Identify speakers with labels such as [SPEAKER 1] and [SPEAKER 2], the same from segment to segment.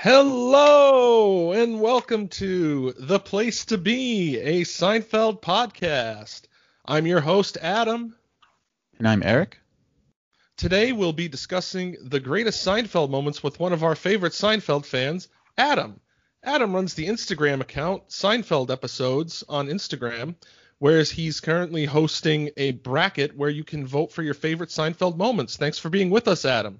[SPEAKER 1] Hello and welcome to The Place to Be, a Seinfeld podcast. I'm your host, Adam.
[SPEAKER 2] And I'm Eric.
[SPEAKER 1] Today we'll be discussing the greatest Seinfeld moments with one of our favorite Seinfeld fans, Adam. Adam runs the Instagram account Seinfeld Episodes on Instagram, whereas he's currently hosting a bracket where you can vote for your favorite Seinfeld moments. Thanks for being with us, Adam.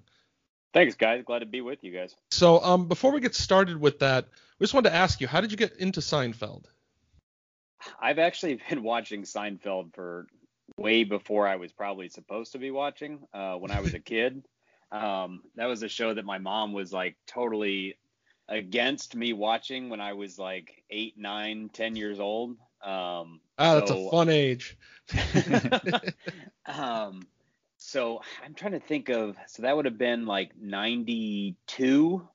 [SPEAKER 3] Thanks, guys. Glad to be with you guys.
[SPEAKER 1] So, um, before we get started with that, we just wanted to ask you, how did you get into Seinfeld?
[SPEAKER 3] I've actually been watching Seinfeld for way before I was probably supposed to be watching. Uh, when I was a kid, um, that was a show that my mom was like totally against me watching when I was like eight, nine, ten years old. Um,
[SPEAKER 1] ah, that's so, a fun age.
[SPEAKER 3] um, so I'm trying to think of so that would have been like 92.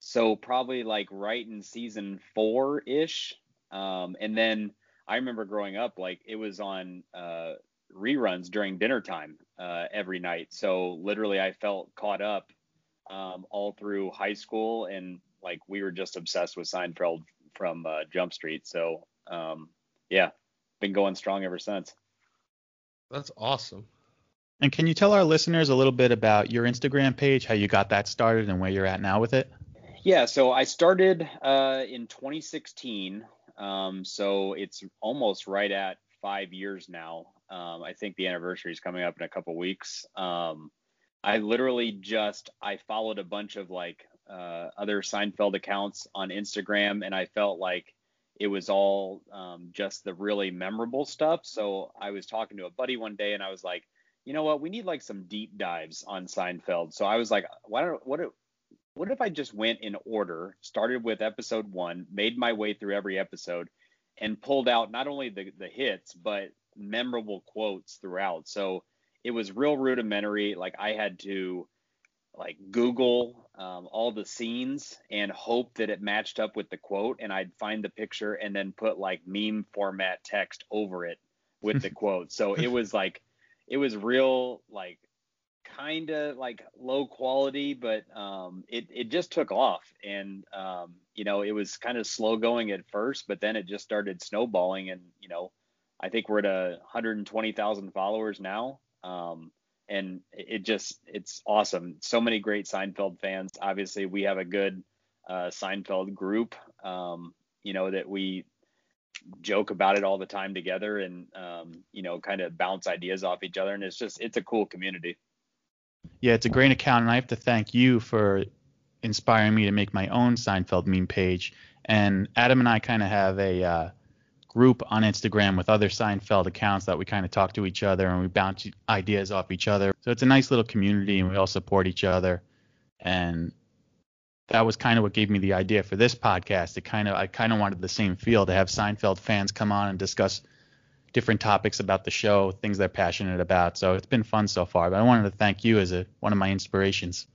[SPEAKER 3] So probably like right in season four ish. Um, and then I remember growing up like it was on uh, reruns during dinner time uh, every night. So literally I felt caught up um, all through high school and like we were just obsessed with Seinfeld from uh, Jump Street. So um, yeah, been going strong ever since.
[SPEAKER 1] That's awesome.
[SPEAKER 2] And can you tell our listeners a little bit about your Instagram page, how you got that started, and where you're at now with it?
[SPEAKER 3] Yeah, so I started uh, in 2016. Um, so it's almost right at five years now. Um, I think the anniversary is coming up in a couple weeks. Um, I literally just I followed a bunch of like uh, other Seinfeld accounts on Instagram, and I felt like it was all um, just the really memorable stuff. So I was talking to a buddy one day, and I was like, you know what, we need like some deep dives on Seinfeld. So I was like, why don't what if, what if I just went in order, started with episode one, made my way through every episode, and pulled out not only the the hits but memorable quotes throughout. So it was real rudimentary. Like I had to like Google um, all the scenes and hope that it matched up with the quote, and I'd find the picture and then put like meme format text over it with the quote. So it was like it was real like kind of like low quality, but um, it it just took off, and um, you know it was kind of slow going at first, but then it just started snowballing, and you know I think we're at a 120,000 followers now, um, and it just it's awesome. So many great Seinfeld fans. Obviously, we have a good uh, Seinfeld group, um, you know that we joke about it all the time together and um, you know kind of bounce ideas off each other. And it's just it's a cool community.
[SPEAKER 2] Yeah it's a great account. And i have to thank you for inspiring me to make my own seinfeld meme page. And adam and i kind of have a uh, group on instagram with other seinfeld accounts that we kind of talk to each other and we bounce ideas off each other. So it's a nice little community and we all support each other. And that was kind of what gave me the idea for this podcast. It kind of I kind of wanted the same feel to have Seinfeld fans come on and discuss different topics about the show, things they're passionate about. So it's been fun so far. But I wanted to thank you as a one of my inspirations.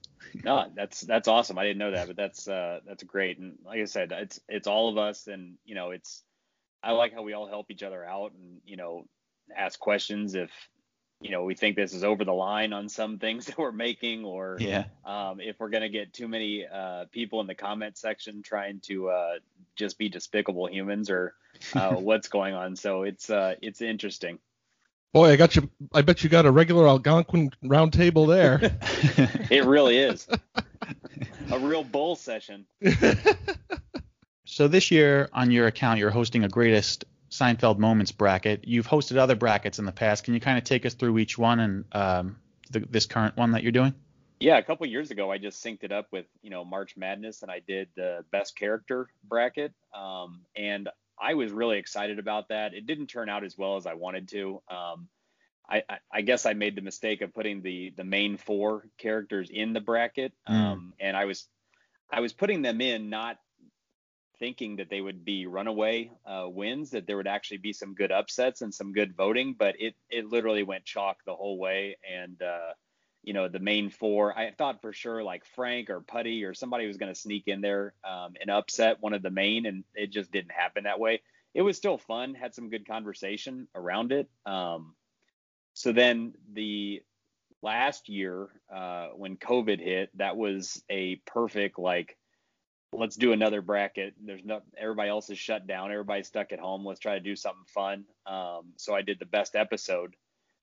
[SPEAKER 3] No, that's that's awesome. I didn't know that, but that's uh, that's great. And like I said, it's it's all of us, and you know, it's I like how we all help each other out, and you know, ask questions if you know we think this is over the line on some things that we're making or
[SPEAKER 2] yeah.
[SPEAKER 3] um, if we're going to get too many uh, people in the comment section trying to uh, just be despicable humans or uh, what's going on. So it's uh, it's interesting.
[SPEAKER 1] Boy i got you i bet you got a regular algonquin round table there.
[SPEAKER 3] It really is. A real bull session.
[SPEAKER 2] So this year on your account you're hosting a greatest Seinfeld moments bracket. You've hosted other brackets in the past. Can you kind of take us through each one and um, the, this current one that you're doing?
[SPEAKER 3] Yeah, a couple years ago, I just synced it up with you know March Madness, and I did the best character bracket, um, and I was really excited about that. It didn't turn out as well as I wanted to. Um, I, I, I, guess I made the mistake of putting the the main four characters in the bracket, mm. um, and I was I was putting them in not thinking that they would be runaway uh, wins, that there would actually be some good upsets and some good voting, but it it literally went chalk the whole way. And uh, you know, the main four, I thought for sure like Frank or Putty or somebody was going to sneak in there um, and upset one of the main, and it just didn't happen that way. It was still fun, had some good conversation around it. Um, so then the last year uh, when COVID hit, that was a perfect like let's do another bracket. There's no everybody else is shut down. Everybody's stuck at home. Let's try to do something fun. Um, so I did the best episode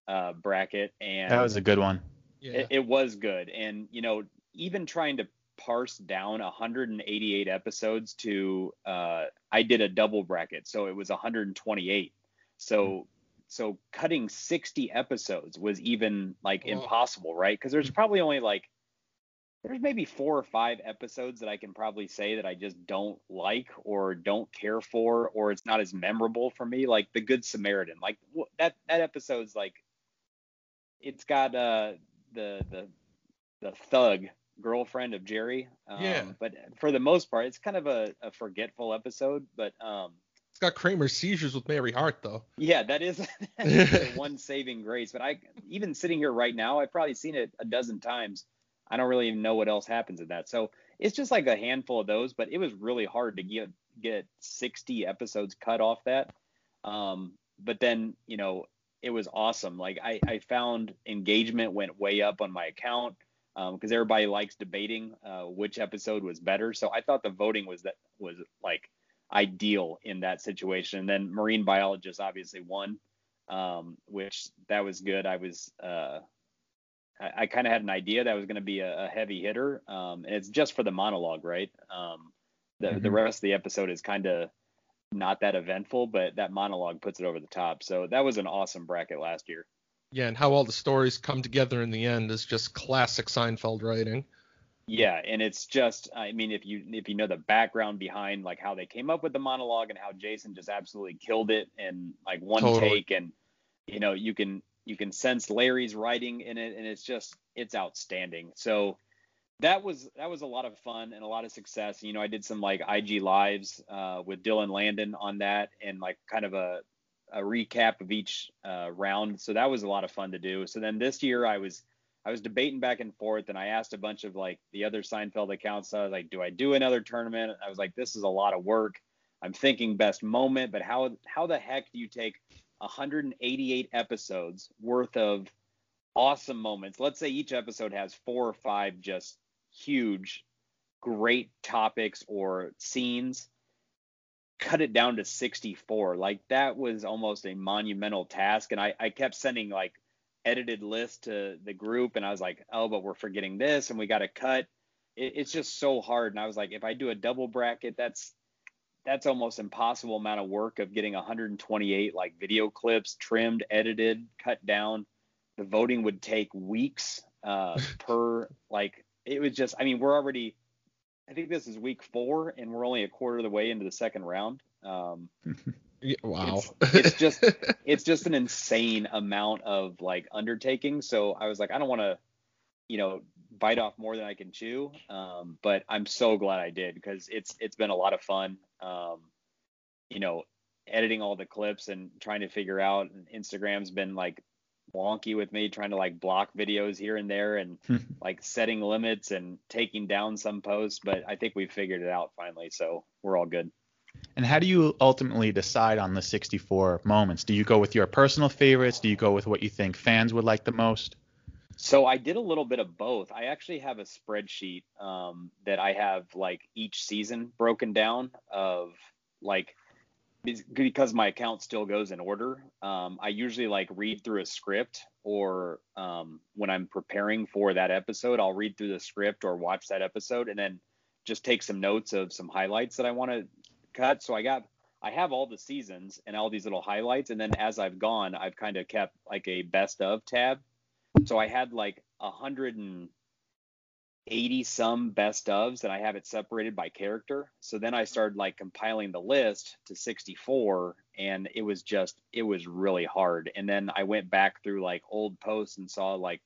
[SPEAKER 3] uh, bracket, and
[SPEAKER 2] That was a good one.
[SPEAKER 1] Yeah.
[SPEAKER 3] it, it was good. And you know, even trying to parse down 188 episodes to uh, I did a double bracket, so it was 128. So so cutting 60 episodes was even like
[SPEAKER 1] Oh.
[SPEAKER 3] impossible, right? Because there's probably only like there's maybe four or five episodes that I can probably say that I just don't like or don't care for or it's not as memorable for me. Like the Good Samaritan, like that that episode's like it's got uh the the the thug girlfriend of Jerry. Um,
[SPEAKER 1] Yeah.
[SPEAKER 3] But for the most part, it's kind of a, a forgetful episode. But um,
[SPEAKER 1] It's got Kramer's seizures with Mary Hart though.
[SPEAKER 3] yeah, that is the one saving grace. But I even sitting here right now, I've probably seen it a dozen times. I don't really even know what else happens in that. So it's just like a handful of those. But it was really hard to get get 60 episodes cut off that. Um, but then you know it was awesome. Like I, I found engagement went way up on my account because everybody likes debating uh, which episode was better. So I thought the voting was that was like ideal in that situation. And then marine biologist obviously won, um, which that was good. I was uh, I, I kind of had an idea that was going to be a, a heavy hitter, um, and it's just for the monologue, right? Um, the the
[SPEAKER 2] Mhm.
[SPEAKER 3] rest of the episode is kind of not that eventful, but that monologue puts it over the top. So that was an awesome bracket last year.
[SPEAKER 1] Yeah, and how all the stories come together in the end is just classic Seinfeld writing.
[SPEAKER 3] Yeah, and it's just I mean if you if you know the background behind like how they came up with the monologue and how Jason just absolutely killed it in like one
[SPEAKER 1] Totally.
[SPEAKER 3] take and you know you can you can sense Larry's writing in it and it's just it's outstanding. So that was that was a lot of fun and a lot of success. You know, I did some like IG lives uh, with Dylan Landon on that and like kind of a a recap of each uh, round. So that was a lot of fun to do. So then this year I was I was debating back and forth, and I asked a bunch of like the other Seinfeld accounts. I was like, do I do another tournament? I was like, this is a lot of work. I'm thinking best moment, but how how the heck do you take 188 episodes worth of awesome moments? Let's say each episode has four or five just huge, great topics or scenes. Cut it down to 64. Like that was almost a monumental task, and I I kept sending like edited lists to the group and I was like, oh, but we're forgetting this and we got to cut. It, it's just so hard. And I was like, if I do a double bracket, that's that's almost impossible amount of work of getting 128 like video clips trimmed, edited, cut down. The voting would take weeks uh, per like it was just. I mean, we're already. I think this is week four and we're only a quarter of the way into the second round. Um,
[SPEAKER 1] wow.
[SPEAKER 3] it's just it's just an insane amount of like undertaking. So I was like, I don't want to, you know, bite off more than I can chew. Um, but I'm so glad I did because it's it's been a lot of fun. Um, you know, editing all the clips and trying to figure out. And Instagram's been like wonky with me trying to like block videos here and there and like setting limits and taking down some posts. But I think we figured it out finally, so we're all good.
[SPEAKER 2] And how do you ultimately decide on the 64 moments? Do you go with your personal favorites? Do you go with what you think fans would like the most?
[SPEAKER 3] So I did a little bit of both. I actually have a spreadsheet um, that I have like each season broken down of like because my account still goes in order. Um, I usually like read through a script or um, when I'm preparing for that episode, I'll read through the script or watch that episode and then just take some notes of some highlights that I want to cut. So I got I have all the seasons and all these little highlights, and then as I've gone, I've kind of kept like a best of tab. So I had like a hundred and eighty some best ofs, and I have it separated by character. So then I started like compiling the list to 64, and it was just it was really hard. And then I went back through like old posts and saw like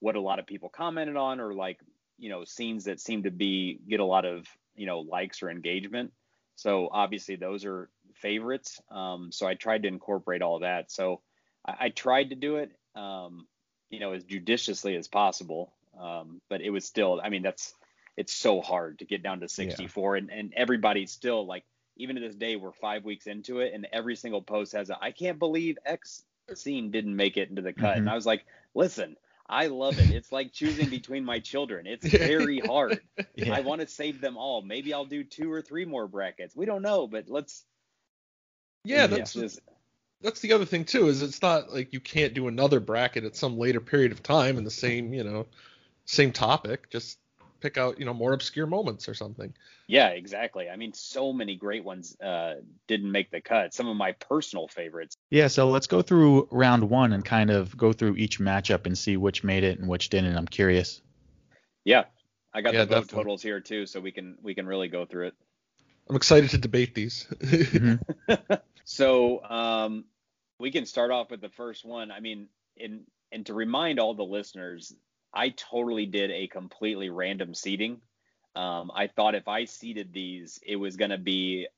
[SPEAKER 3] what a lot of people commented on, or like you know scenes that seem to be get a lot of you know likes or engagement. So obviously those are favorites. Um, so I tried to incorporate all that. So I, I tried to do it, um, you know, as judiciously as possible. Um, but it was still, I mean, that's it's so hard to get down to 64, and and everybody's still like, even to this day, we're five weeks into it, and every single post has a, I can't believe X scene didn't make it into the cut, and
[SPEAKER 2] Mhm.
[SPEAKER 3] I was like, listen. I love it. It's like choosing between my children. It's very hard.
[SPEAKER 2] Yeah.
[SPEAKER 3] I want to save them all. Maybe I'll do two or three more brackets. We don't know, but let's.
[SPEAKER 1] Yeah, that's
[SPEAKER 3] just-
[SPEAKER 1] that's the other thing too. Is it's not like you can't do another bracket at some later period of time in the same you know same topic. Just pick out you know more obscure moments or something.
[SPEAKER 3] yeah, exactly. I mean, so many great ones uh, didn't make the cut. Some of my personal favorites.
[SPEAKER 2] Yeah, so let's go through round one and kind of go through each matchup and see which made it and which didn't. I'm curious.
[SPEAKER 3] Yeah, I got
[SPEAKER 1] Yeah,
[SPEAKER 3] the vote
[SPEAKER 1] definitely.
[SPEAKER 3] totals here too, so we can we can really go through it.
[SPEAKER 1] I'm excited to debate these.
[SPEAKER 2] Mhm.
[SPEAKER 3] So um, we can start off with the first one. I mean, in and to remind all the listeners, I totally did a completely random seating. Um, I thought if I seeded these, it was going to be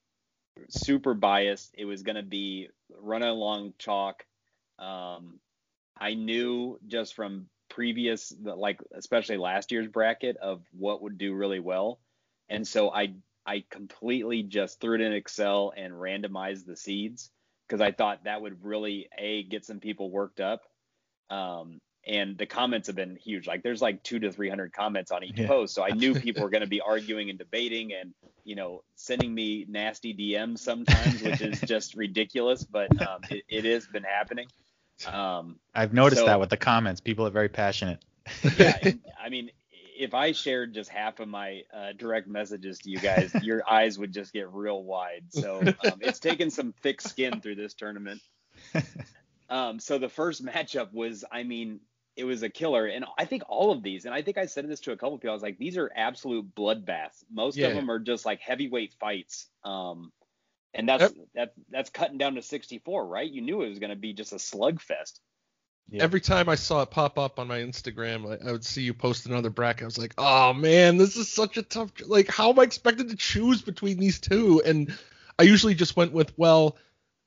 [SPEAKER 3] super biased. It was going to be run along chalk. Um, I knew just from previous, like especially last year's bracket, of what would do really well, and so I I completely just threw it in Excel and randomized the seeds because I thought that would really a get some people worked up. Um, and the comments have been huge. Like there's like two to three hundred comments on each
[SPEAKER 2] Yeah.
[SPEAKER 3] post, so I knew people were going to be arguing and debating, and you know, sending me nasty DMs sometimes, which is just ridiculous. But um, it, it has been happening. Um,
[SPEAKER 2] I've noticed
[SPEAKER 3] So-
[SPEAKER 2] that with the comments. People are very passionate.
[SPEAKER 3] yeah, I mean, if I shared just half of my uh, direct messages to you guys, your eyes would just get real wide. So um, it's taken some thick skin through this tournament. Um, so the first matchup was, I mean, it was a killer, and I think all of these, and I think I said this to a couple of people. I was like, these are absolute bloodbaths. Most
[SPEAKER 1] Yeah.
[SPEAKER 3] of them are just like heavyweight fights. Um, and that's that that's cutting down to 64, right? You knew it was going to be just a slugfest.
[SPEAKER 2] Yeah.
[SPEAKER 1] Every time I saw it pop up on my Instagram, I, I would see you post another bracket. I was like, oh man, this is such a tough. Like, how am I expected to choose between these two? And I usually just went with, well,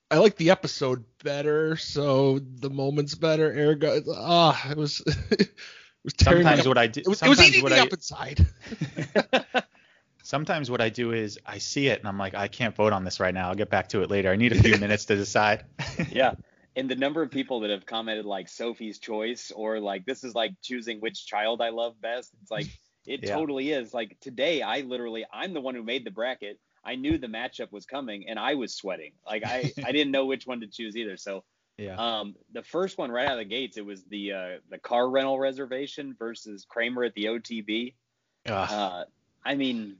[SPEAKER 1] I like the episode better, so the moment's better. Ergo, ah, it was, it was tearing me
[SPEAKER 2] Sometimes
[SPEAKER 1] up.
[SPEAKER 2] what I do,
[SPEAKER 1] It was, it was
[SPEAKER 2] sometimes
[SPEAKER 1] eating
[SPEAKER 2] what
[SPEAKER 1] me
[SPEAKER 2] I,
[SPEAKER 1] up inside.
[SPEAKER 2] sometimes what I do is I see it and I'm like, I can't vote on this right now. I'll get back to it later. I need a few minutes to decide.
[SPEAKER 3] yeah. And the number of people that have commented like Sophie's choice or like this is like choosing which child I love best. It's like it
[SPEAKER 2] Yeah.
[SPEAKER 3] totally is. Like today I literally I'm the one who made the bracket. I knew the matchup was coming and I was sweating. Like I I didn't know which one to choose either. So
[SPEAKER 2] Yeah.
[SPEAKER 3] um the first one right out of the gates it was the uh the car rental reservation versus Kramer at the OTB.
[SPEAKER 2] Ugh.
[SPEAKER 3] Uh I mean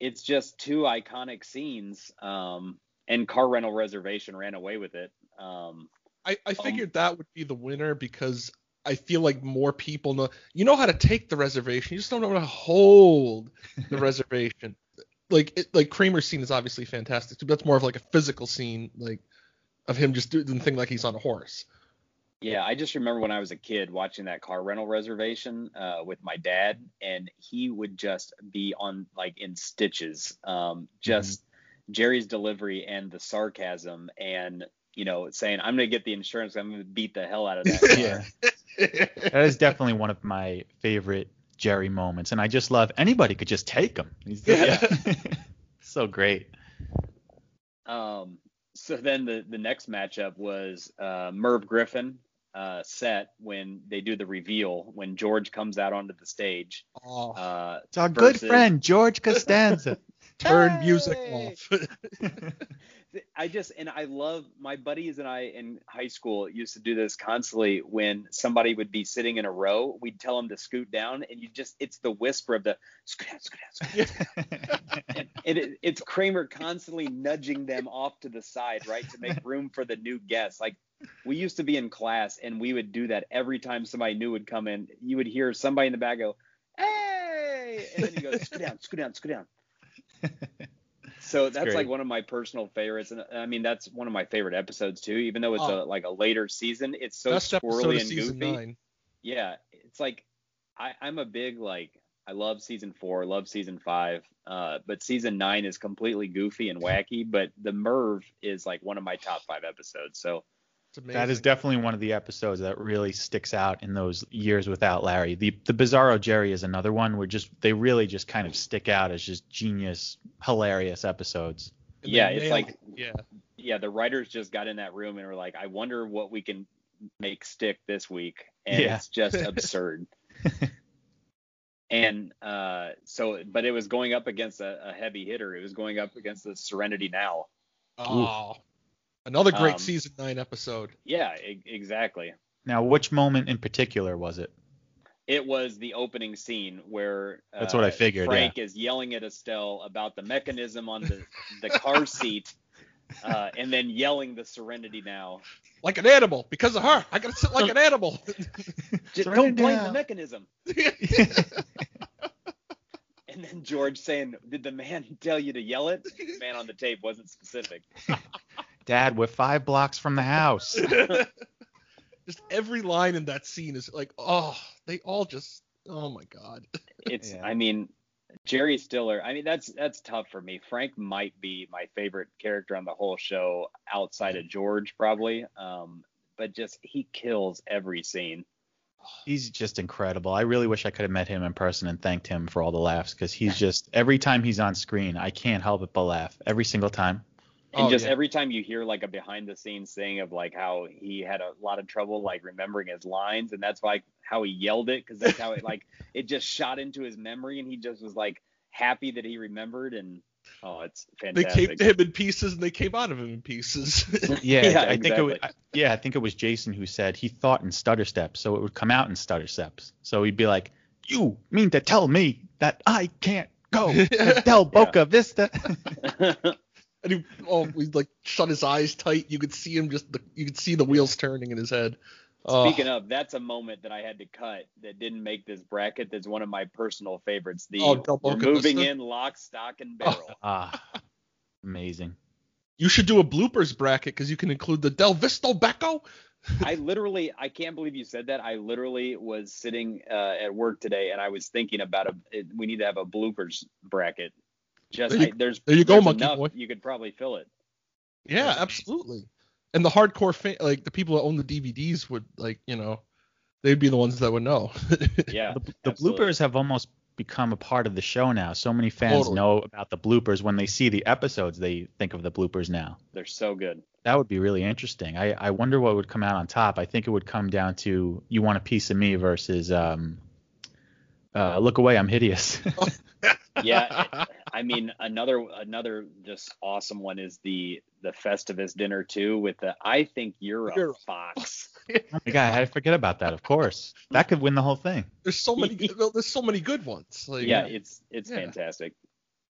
[SPEAKER 3] it's just two iconic scenes um and car rental reservation ran away with it. Um
[SPEAKER 1] I, I figured that would be the winner because I feel like more people know. You know how to take the reservation, you just don't know how to hold the reservation. Like it, like Kramer's scene is obviously fantastic. But that's more of like a physical scene, like of him just doing the thing like he's on a horse.
[SPEAKER 3] Yeah, I just remember when I was a kid watching that car rental reservation uh, with my dad, and he would just be on like in stitches. Um, just Jerry's delivery and the sarcasm, and you know, saying, "I'm gonna get the insurance. I'm gonna beat the hell out of that.
[SPEAKER 2] Yeah. that is definitely one of my favorite Jerry moments, and I just love anybody could just take him. He's
[SPEAKER 1] Yeah.
[SPEAKER 2] so great.
[SPEAKER 3] Um, so then the the next matchup was uh, Merv Griffin uh, set when they do the reveal when George comes out onto the stage.
[SPEAKER 1] oh,
[SPEAKER 3] Uh,
[SPEAKER 2] It's our good friend George Costanza.
[SPEAKER 1] turn music off.
[SPEAKER 3] I just and I love my buddies and I in high school used to do this constantly when somebody would be sitting in a row, we'd tell them to scoot down and you just it's the whisper of the scoot down, scoot down, scoot down. And it, it's Kramer constantly nudging them off to the side, right, to make room for the new guests. Like we used to be in class and we would do that every time somebody new would come in. You would hear somebody in the back go, "Hey!" and then you go, "Scoot down, scoot down, scoot down." So that's
[SPEAKER 2] great.
[SPEAKER 3] like one of my personal favorites, and I mean that's one of my favorite episodes too. Even though it's
[SPEAKER 1] Oh.
[SPEAKER 3] a like a later season, it's so
[SPEAKER 1] Best
[SPEAKER 3] squirrely and
[SPEAKER 1] season
[SPEAKER 3] goofy.
[SPEAKER 1] nine.
[SPEAKER 3] Yeah, it's like I, I'm a big like I love season four, love season five, uh, but season nine is completely goofy and wacky. But the Merv is like one of my top five episodes. So.
[SPEAKER 2] That is definitely one of the episodes that really sticks out in those years without Larry. The the Bizarro Jerry is another one where just they really just kind of stick out as just genius, hilarious episodes.
[SPEAKER 1] And
[SPEAKER 3] yeah, it's
[SPEAKER 1] nail
[SPEAKER 3] like
[SPEAKER 1] it. yeah.
[SPEAKER 3] yeah, the writers just got in that room and were like, I wonder what we can make stick this week. and
[SPEAKER 2] Yeah.
[SPEAKER 3] it's just absurd. and uh, so, but it was going up against a, a heavy hitter. It was going up against the Serenity Now.
[SPEAKER 1] Oh, another great
[SPEAKER 3] Um,
[SPEAKER 1] season nine episode.
[SPEAKER 3] Yeah, e- exactly.
[SPEAKER 2] Now, which moment in particular was it?
[SPEAKER 3] It was the opening scene where uh,
[SPEAKER 2] That's what I figured,
[SPEAKER 3] Frank is yelling at Estelle about the mechanism on the the car seat, uh, and then yelling the Serenity Now.
[SPEAKER 1] Like an animal, because of her. I gotta sit like an animal.
[SPEAKER 3] Just
[SPEAKER 2] Serenity
[SPEAKER 3] don't blame
[SPEAKER 2] Now.
[SPEAKER 3] the mechanism. And then George saying, "Did the man tell you to yell it?" The man on the tape wasn't specific.
[SPEAKER 2] Dad, we're five blocks from the house.
[SPEAKER 1] just every line in that scene is like, oh, they all just, oh my god.
[SPEAKER 3] It's,
[SPEAKER 2] Yeah.
[SPEAKER 3] I mean, Jerry Stiller. I mean, that's that's tough for me. Frank might be my favorite character on the whole show, outside of George, probably. Um, but just he kills every scene.
[SPEAKER 2] He's just incredible. I really wish I could have met him in person and thanked him for all the laughs because he's just every time he's on screen, I can't help it but laugh every single time.
[SPEAKER 3] And
[SPEAKER 1] Oh,
[SPEAKER 3] just
[SPEAKER 1] yeah.
[SPEAKER 3] every time you hear like a behind the scenes thing of like how he had a lot of trouble like remembering his lines, and that's like how he yelled it because that's how it like it just shot into his memory, and he just was like happy that he remembered, and oh, it's fantastic They
[SPEAKER 1] came to him in pieces and they came out of him in pieces.
[SPEAKER 2] Yeah,
[SPEAKER 3] Yeah,
[SPEAKER 2] I think it was,
[SPEAKER 3] exactly.
[SPEAKER 2] yeah, I think it was Jason who said he thought in stutter steps, so it would come out in stutter steps. So he'd be like, "You mean to tell me that I can't go to Del Boca Vista?"
[SPEAKER 1] And he, oh, he like shut his eyes tight. You could see him just, the, you could see the wheels turning in his head. Oh,
[SPEAKER 3] Speaking of, that's a moment that I had to cut that didn't make this bracket. That's one of my personal favorites. The
[SPEAKER 1] Oh, Del
[SPEAKER 3] we're
[SPEAKER 1] Boca
[SPEAKER 3] moving in lock, stock, and barrel.
[SPEAKER 2] ah, amazing.
[SPEAKER 1] you should do a bloopers bracket because you can include the Del Visto Becco.
[SPEAKER 3] I literally, I can't believe you said that. I literally was sitting uh, at work today and I was thinking about a. It, we need to have a bloopers bracket. Just
[SPEAKER 1] There you-
[SPEAKER 3] I, there's
[SPEAKER 1] there you go,
[SPEAKER 3] there's
[SPEAKER 1] Monkey
[SPEAKER 3] enough,
[SPEAKER 1] Boy.
[SPEAKER 3] You could probably fill it.
[SPEAKER 1] Yeah, absolutely. And the hardcore fan, like the people that own the DVDs would like, you know, they'd be the ones that would know.
[SPEAKER 3] Yeah.
[SPEAKER 2] The, the bloopers have almost become a part of the show now. So many fans
[SPEAKER 1] Totally.
[SPEAKER 2] know about the bloopers when they see the episodes. They think of the bloopers now.
[SPEAKER 3] They're so good.
[SPEAKER 2] That would be really interesting. I, I wonder what would come out on top. I think it would come down to "You Want a Piece of Me" versus um, uh, "Look Away, I'm Hideous."
[SPEAKER 3] Yeah. I mean, another another just awesome one is the the Festivus dinner too with the I think you're a
[SPEAKER 1] You're a
[SPEAKER 3] fox.
[SPEAKER 2] oh my god, I forget about that. Of course, that could win the whole thing.
[SPEAKER 1] there's so many, there's so many good ones. Like,
[SPEAKER 3] yeah, it's it's
[SPEAKER 1] Yeah.
[SPEAKER 3] fantastic.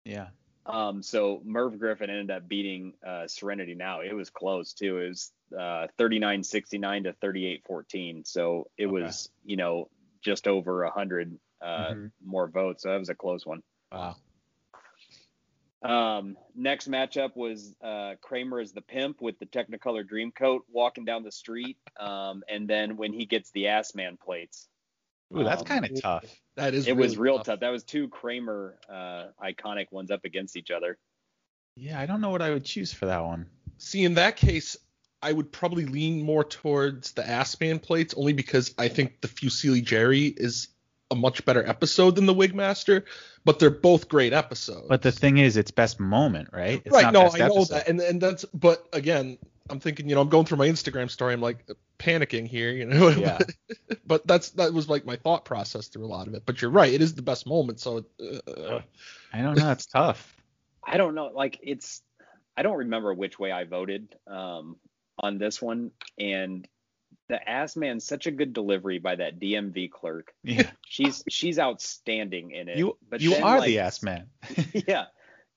[SPEAKER 2] Yeah.
[SPEAKER 3] Um, so Merv Griffin ended up beating uh, Serenity Now. It was close too. It was uh, 39-69 to 38-14. So it
[SPEAKER 2] Okay.
[SPEAKER 3] was, you know, just over a hundred uh,
[SPEAKER 2] Mhm.
[SPEAKER 3] more votes. So that was a close one.
[SPEAKER 2] Wow.
[SPEAKER 3] Um, next matchup was uh, Kramer as the pimp with the Technicolor Dreamcoat walking down the street. Um, and then when he gets the ass man plates,
[SPEAKER 2] Ooh, that's
[SPEAKER 3] Um,
[SPEAKER 2] kind of tough.
[SPEAKER 1] that is.
[SPEAKER 3] it was real tough. That was two Kramer uh, iconic ones up against each other.
[SPEAKER 2] Yeah, I don't know what I would choose for that one.
[SPEAKER 1] See, in that case, I would probably lean more towards the Assman plates, only because I think the Fusilli Jerry is a much better episode than the Wigmaster, but they're both great episodes.
[SPEAKER 2] But the thing is, it's best moment, right? It's
[SPEAKER 1] right,
[SPEAKER 2] not
[SPEAKER 1] no,
[SPEAKER 2] best
[SPEAKER 1] I know
[SPEAKER 2] episode.
[SPEAKER 1] that, and and that's, but again, I'm thinking, you know, I'm going through my Instagram story, I'm like panicking here, you know.
[SPEAKER 2] Yeah.
[SPEAKER 1] but that's that was like my thought process through a lot of it. But you're right, it is the best moment, so. Uh,
[SPEAKER 2] I don't know. It's tough.
[SPEAKER 3] I don't know. Like it's, I don't remember which way I voted um, on this one. And the ass man, such a good delivery by that DMV clerk.
[SPEAKER 2] Yeah.
[SPEAKER 3] She's she's outstanding in it.
[SPEAKER 2] You
[SPEAKER 3] but
[SPEAKER 2] you
[SPEAKER 3] then,
[SPEAKER 2] are
[SPEAKER 3] like,
[SPEAKER 2] the ass man.
[SPEAKER 3] yeah.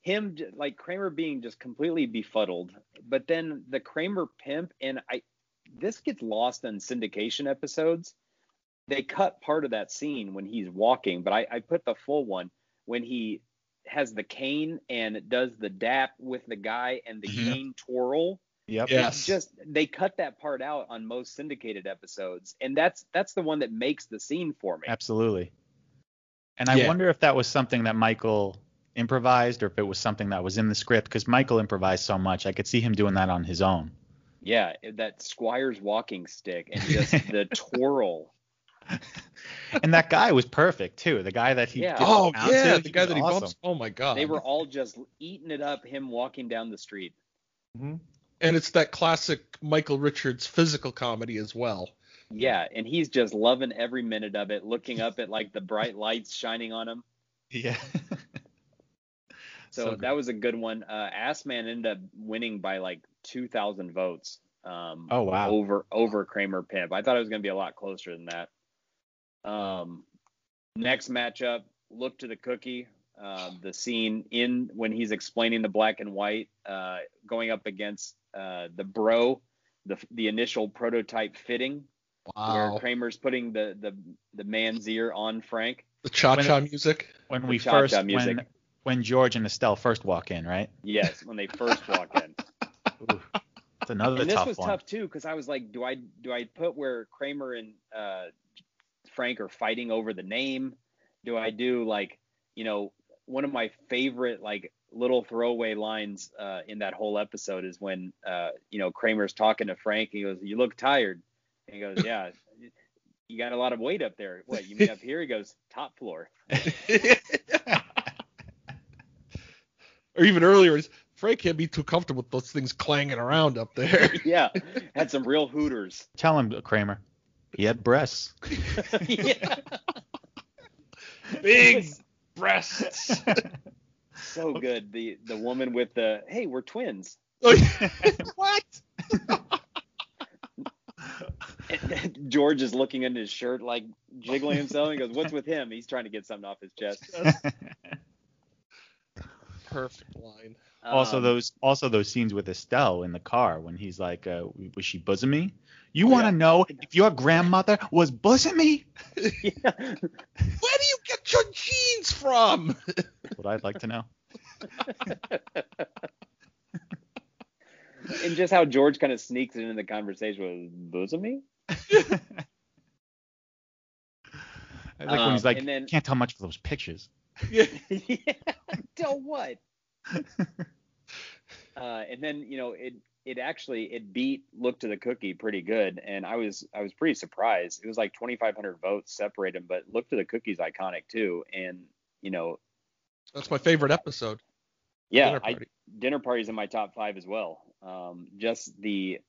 [SPEAKER 3] Him like Kramer being just completely befuddled, but then the Kramer pimp and I this gets lost in syndication episodes. They cut part of that scene when he's walking, but I, I put the full one when he has the cane and does the dap with the guy and the
[SPEAKER 2] Mhm.
[SPEAKER 3] cane twirl.
[SPEAKER 2] Yep.
[SPEAKER 1] Yeah.
[SPEAKER 3] It's just they cut that part out on most syndicated episodes, and that's that's the one that makes the scene for me.
[SPEAKER 2] Absolutely. And I
[SPEAKER 1] Yeah.
[SPEAKER 2] wonder if that was something that Michael improvised or if it was something that was in the script because Michael improvised so much. I could see him doing that on his own.
[SPEAKER 3] Yeah, that Squire's walking stick and just the twirl.
[SPEAKER 2] And that guy was perfect too. The guy that he
[SPEAKER 3] Yeah.
[SPEAKER 1] oh yeah,
[SPEAKER 2] he
[SPEAKER 1] the guy that he
[SPEAKER 2] awesome.
[SPEAKER 1] bumps. Oh my god.
[SPEAKER 3] They were all just eating it up, him walking down the street. Mm-hmm.
[SPEAKER 1] And it's that classic Michael Richards physical comedy as well.
[SPEAKER 3] Yeah, and he's just loving every minute of it, looking up at like the bright lights shining on him.
[SPEAKER 2] Yeah.
[SPEAKER 3] So,
[SPEAKER 2] So
[SPEAKER 3] that was a good one. Uh, Assman ended up winning by like 2,000 votes. Um,
[SPEAKER 2] Oh, wow.
[SPEAKER 3] Over over Kramer Pimp. I thought it was going to be a lot closer than that. Um, next matchup, look to the cookie. Uh, the scene in when he's explaining the black and white, uh, going up against uh, the bro, the the initial prototype fitting, where Kramer's putting the the the man's ear on Frank.
[SPEAKER 1] The cha-cha music.
[SPEAKER 2] when we
[SPEAKER 3] cha-cha
[SPEAKER 2] first
[SPEAKER 3] music.
[SPEAKER 2] when when George and Estelle first walk in, right?
[SPEAKER 3] Yes, when they first walk in.
[SPEAKER 2] It's another
[SPEAKER 3] and this was
[SPEAKER 2] one.
[SPEAKER 3] tough too because I was like, do I do I put where Kramer and uh, Frank are fighting over the name? Do I do like you know one of my favorite like little throwaway lines uh, in that whole episode is when uh, you know Kramer's talking to Frank and he goes, "You look tired," and he goes, "Yeah." You got a lot of weight up there. What you mean up here? He goes top floor.
[SPEAKER 1] or even earlier, is Frank can't be too comfortable with those things clanging around up there.
[SPEAKER 3] yeah, had some real hooters.
[SPEAKER 2] Tell him, Kramer. He had breasts.
[SPEAKER 3] yeah.
[SPEAKER 1] Big breasts.
[SPEAKER 3] So good. The the woman with the hey, we're twins.
[SPEAKER 1] what?
[SPEAKER 3] George is looking into his shirt, like jiggling himself. He goes, "What's with him?" He's trying to get something off his chest.
[SPEAKER 1] Perfect line.
[SPEAKER 2] also
[SPEAKER 3] Um,
[SPEAKER 2] those also those scenes with Estelle in the car when he's like, uh, was she bosom me? You
[SPEAKER 3] Oh,
[SPEAKER 2] want to
[SPEAKER 3] yeah.
[SPEAKER 2] know if your grandmother was bosom me?
[SPEAKER 3] yeah.
[SPEAKER 1] Where do you get your jeans from?
[SPEAKER 2] That's what I'd like to know.
[SPEAKER 3] and just how George kind of sneaks into the conversation with bosom me.
[SPEAKER 2] I like when
[SPEAKER 3] Um,
[SPEAKER 2] he's like,
[SPEAKER 3] and then-
[SPEAKER 2] can't tell much for those pictures.
[SPEAKER 1] yeah.
[SPEAKER 3] yeah. Tell what? uh, and then you know it it actually it beat look to the cookie pretty good and i was i was pretty surprised it was like 2500 votes separate them but look to the cookies iconic too and you know
[SPEAKER 1] That's my favorite episode.
[SPEAKER 3] Yeah
[SPEAKER 1] Dinner
[SPEAKER 3] I, dinner parties in my top five as well um just the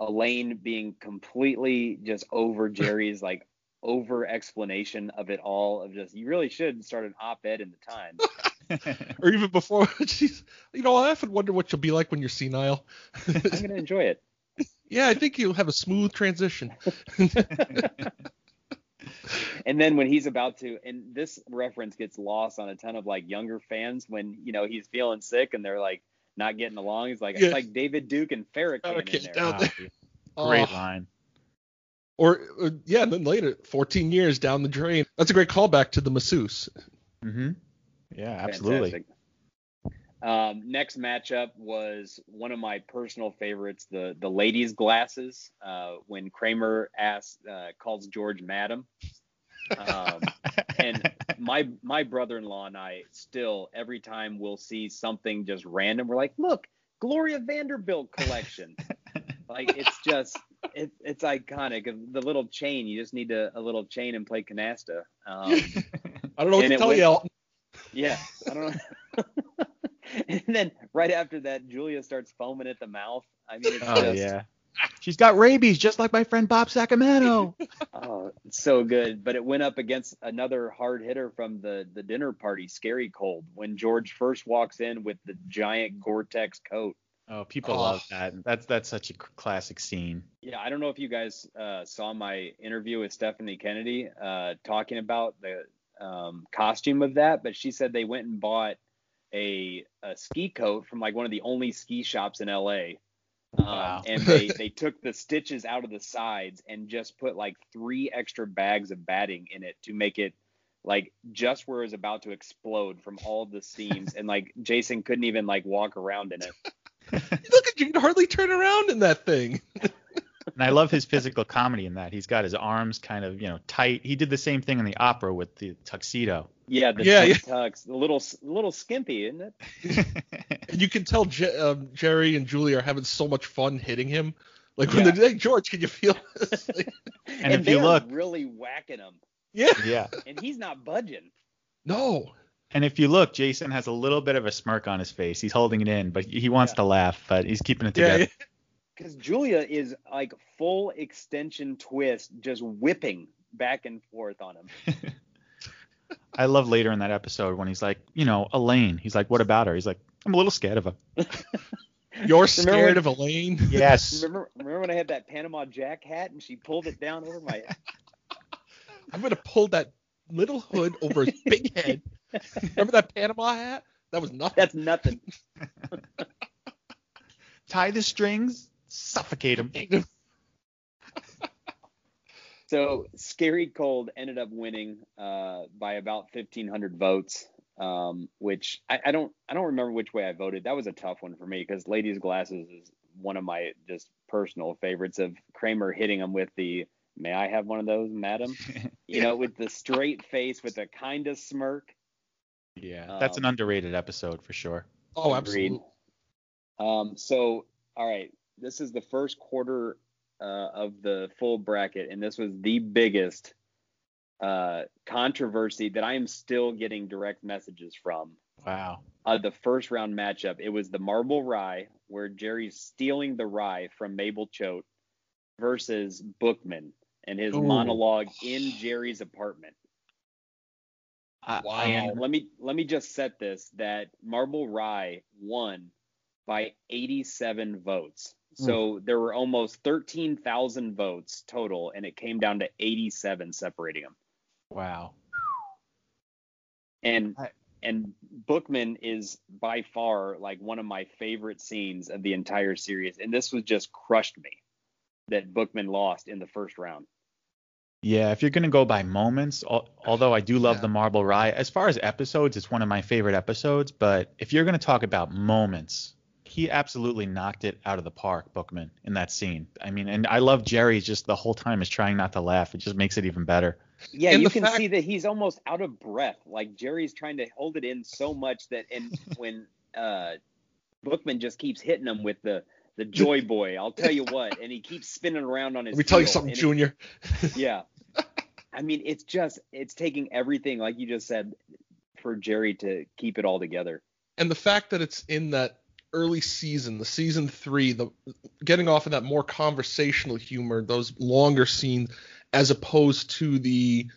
[SPEAKER 3] elaine being completely just over jerry's like over explanation of it all of just you really should start an op-ed in the times
[SPEAKER 1] Or even before she's you know, I often wonder what you'll be like when you're senile.
[SPEAKER 3] i'm gonna enjoy it
[SPEAKER 1] yeah, I think you'll have a smooth transition.
[SPEAKER 3] and then when he's about to and this reference gets lost on a ton of like younger fans when you know he's feeling sick and they're like not getting along he's like
[SPEAKER 1] Yeah.
[SPEAKER 3] it's like david duke and farrakhan in
[SPEAKER 1] Farrakhan
[SPEAKER 3] there
[SPEAKER 1] down there.
[SPEAKER 2] Great
[SPEAKER 1] Oh.
[SPEAKER 2] line.
[SPEAKER 1] Or uh, yeah, and then later, 14 years down the drain. That's a great callback to the masseuse.
[SPEAKER 2] hmm Yeah, absolutely.
[SPEAKER 3] Fantastic. Um, next matchup was one of my personal favorites, the the ladies' glasses. Uh, when Kramer asks, uh, calls George Madam, um, and my my brother-in-law and I still every time we'll see something just random, we're like, look, Gloria Vanderbilt collection. like it's just it, it's iconic. The little chain, you just need a, a little chain and play canasta. Um,
[SPEAKER 1] I don't know what
[SPEAKER 3] And
[SPEAKER 1] to tell
[SPEAKER 3] went-
[SPEAKER 1] you, Elton.
[SPEAKER 3] yeah, I don't know. and then right after that, Julia starts foaming at the mouth. I mean, it's
[SPEAKER 2] oh
[SPEAKER 3] just
[SPEAKER 2] yeah. She's got rabies, just like my friend Bob Sacamano.
[SPEAKER 3] oh, so good. But it went up against another hard hitter from the the dinner party, Scary Cold, when George first walks in with the giant Gore-Tex coat.
[SPEAKER 2] oh, people
[SPEAKER 1] Oh.
[SPEAKER 2] love that. That's that's such a classic scene.
[SPEAKER 3] Yeah, I don't know if you guys uh, saw my interview with Stephanie Kennedy uh, talking about the um, costume of that, but she said they went and bought a, a ski coat from like one of the only ski shops in LA. Um,
[SPEAKER 2] Wow.
[SPEAKER 3] and they, they took the stitches out of the sides and just put like three extra bags of batting in it to make it like just where it was about to explode from all the seams. and like Jason couldn't even like walk around in it.
[SPEAKER 1] Look at you, you can hardly turn around in that thing.
[SPEAKER 2] And I love his physical comedy in that. He's got his arms kind of, you know, tight. He did the same thing in the opera with the tuxedo.
[SPEAKER 3] Yeah, the
[SPEAKER 1] Yeah,
[SPEAKER 3] yeah, tux, a little, a little skimpy, isn't it?
[SPEAKER 1] And you can tell Je- um, Jerry and Julie are having so much fun hitting him. Like when
[SPEAKER 3] Yeah.
[SPEAKER 1] they're hey George, can you feel this? Like,
[SPEAKER 2] And if
[SPEAKER 3] they
[SPEAKER 2] you
[SPEAKER 3] are
[SPEAKER 2] look-
[SPEAKER 3] really whacking him,
[SPEAKER 1] yeah.
[SPEAKER 2] yeah.
[SPEAKER 3] and he's not budging.
[SPEAKER 1] No.
[SPEAKER 2] And if you look, Jason has a little bit of a smirk on his face. He's holding it in, but he wants
[SPEAKER 3] Yeah.
[SPEAKER 2] to laugh, but he's keeping it together.
[SPEAKER 1] Yeah,
[SPEAKER 2] together.
[SPEAKER 3] Because Julia is like full extension twist, just whipping back and forth on him.
[SPEAKER 2] I love later in that episode when he's like, you know, Elaine. He's like, what about her? He's like, I'm a little scared of her.
[SPEAKER 1] You're scared
[SPEAKER 3] when-
[SPEAKER 1] of Elaine?
[SPEAKER 2] Yes.
[SPEAKER 3] Remember, remember when I had that Panama Jack hat and she pulled it down over my?
[SPEAKER 1] I'm gonna pull that little hood over his big head. Remember that Panama hat? That was nothing.
[SPEAKER 3] That's nothing.
[SPEAKER 2] Tie the strings, suffocate him.
[SPEAKER 3] So Scary Cold ended up winning uh, by about 1,500 votes, um, which I, I don't I don't remember which way I voted. That was a tough one for me because Ladies Glasses is one of my just personal favorites of Kramer hitting him with the "May I have one of those, madam?" You know, with the straight face with a kind of smirk.
[SPEAKER 2] Yeah, that's an
[SPEAKER 3] Um,
[SPEAKER 2] underrated episode for sure.
[SPEAKER 1] oh,
[SPEAKER 3] Agreed.
[SPEAKER 1] absolutely.
[SPEAKER 3] Um, so, all right, this is the first quarter uh, of the full bracket, and this was the biggest uh, controversy that I am still getting direct messages from.
[SPEAKER 2] Wow.
[SPEAKER 3] Uh, the first round matchup, it was the Marble Rye, where Jerry's stealing the rye from Mabel Choate versus Bookman and his
[SPEAKER 1] Ooh.
[SPEAKER 3] monologue in Jerry's apartment.
[SPEAKER 2] I,
[SPEAKER 1] Wow.
[SPEAKER 3] And let me let me just set this that Marble Rye won by 87 votes. Hmm. So there were almost 13,000 votes total, and it came down to 87 separating them.
[SPEAKER 2] wow.
[SPEAKER 3] And
[SPEAKER 2] I-
[SPEAKER 3] and Bookman is by far like one of my favorite scenes of the entire series, and this was just crushed me that Bookman lost in the first round.
[SPEAKER 2] Yeah, if you're gonna go by moments, al- although I do love
[SPEAKER 1] Yeah.
[SPEAKER 2] the Marble Rye, as far as episodes, it's one of my favorite episodes. But if you're gonna talk about moments, he absolutely knocked it out of the park, Bookman, in that scene. I mean, and I love Jerry just the whole time is trying not to laugh. It just makes it even better.
[SPEAKER 3] Yeah,
[SPEAKER 1] And
[SPEAKER 3] you can
[SPEAKER 1] fact-
[SPEAKER 3] see that he's almost out of breath. Like Jerry's trying to hold it in so much that, and when uh, Bookman just keeps hitting him with the the Joy Boy, I'll tell you what, and he keeps spinning around on his.
[SPEAKER 1] Let me tell you something,
[SPEAKER 3] and it-
[SPEAKER 1] Junior.
[SPEAKER 3] yeah, I mean, it's just it's taking everything, like you just said, for Jerry to keep it all together.
[SPEAKER 1] and the fact that it's in that early season, the season three, the getting off of that more conversational humor, those longer scenes, as opposed to the,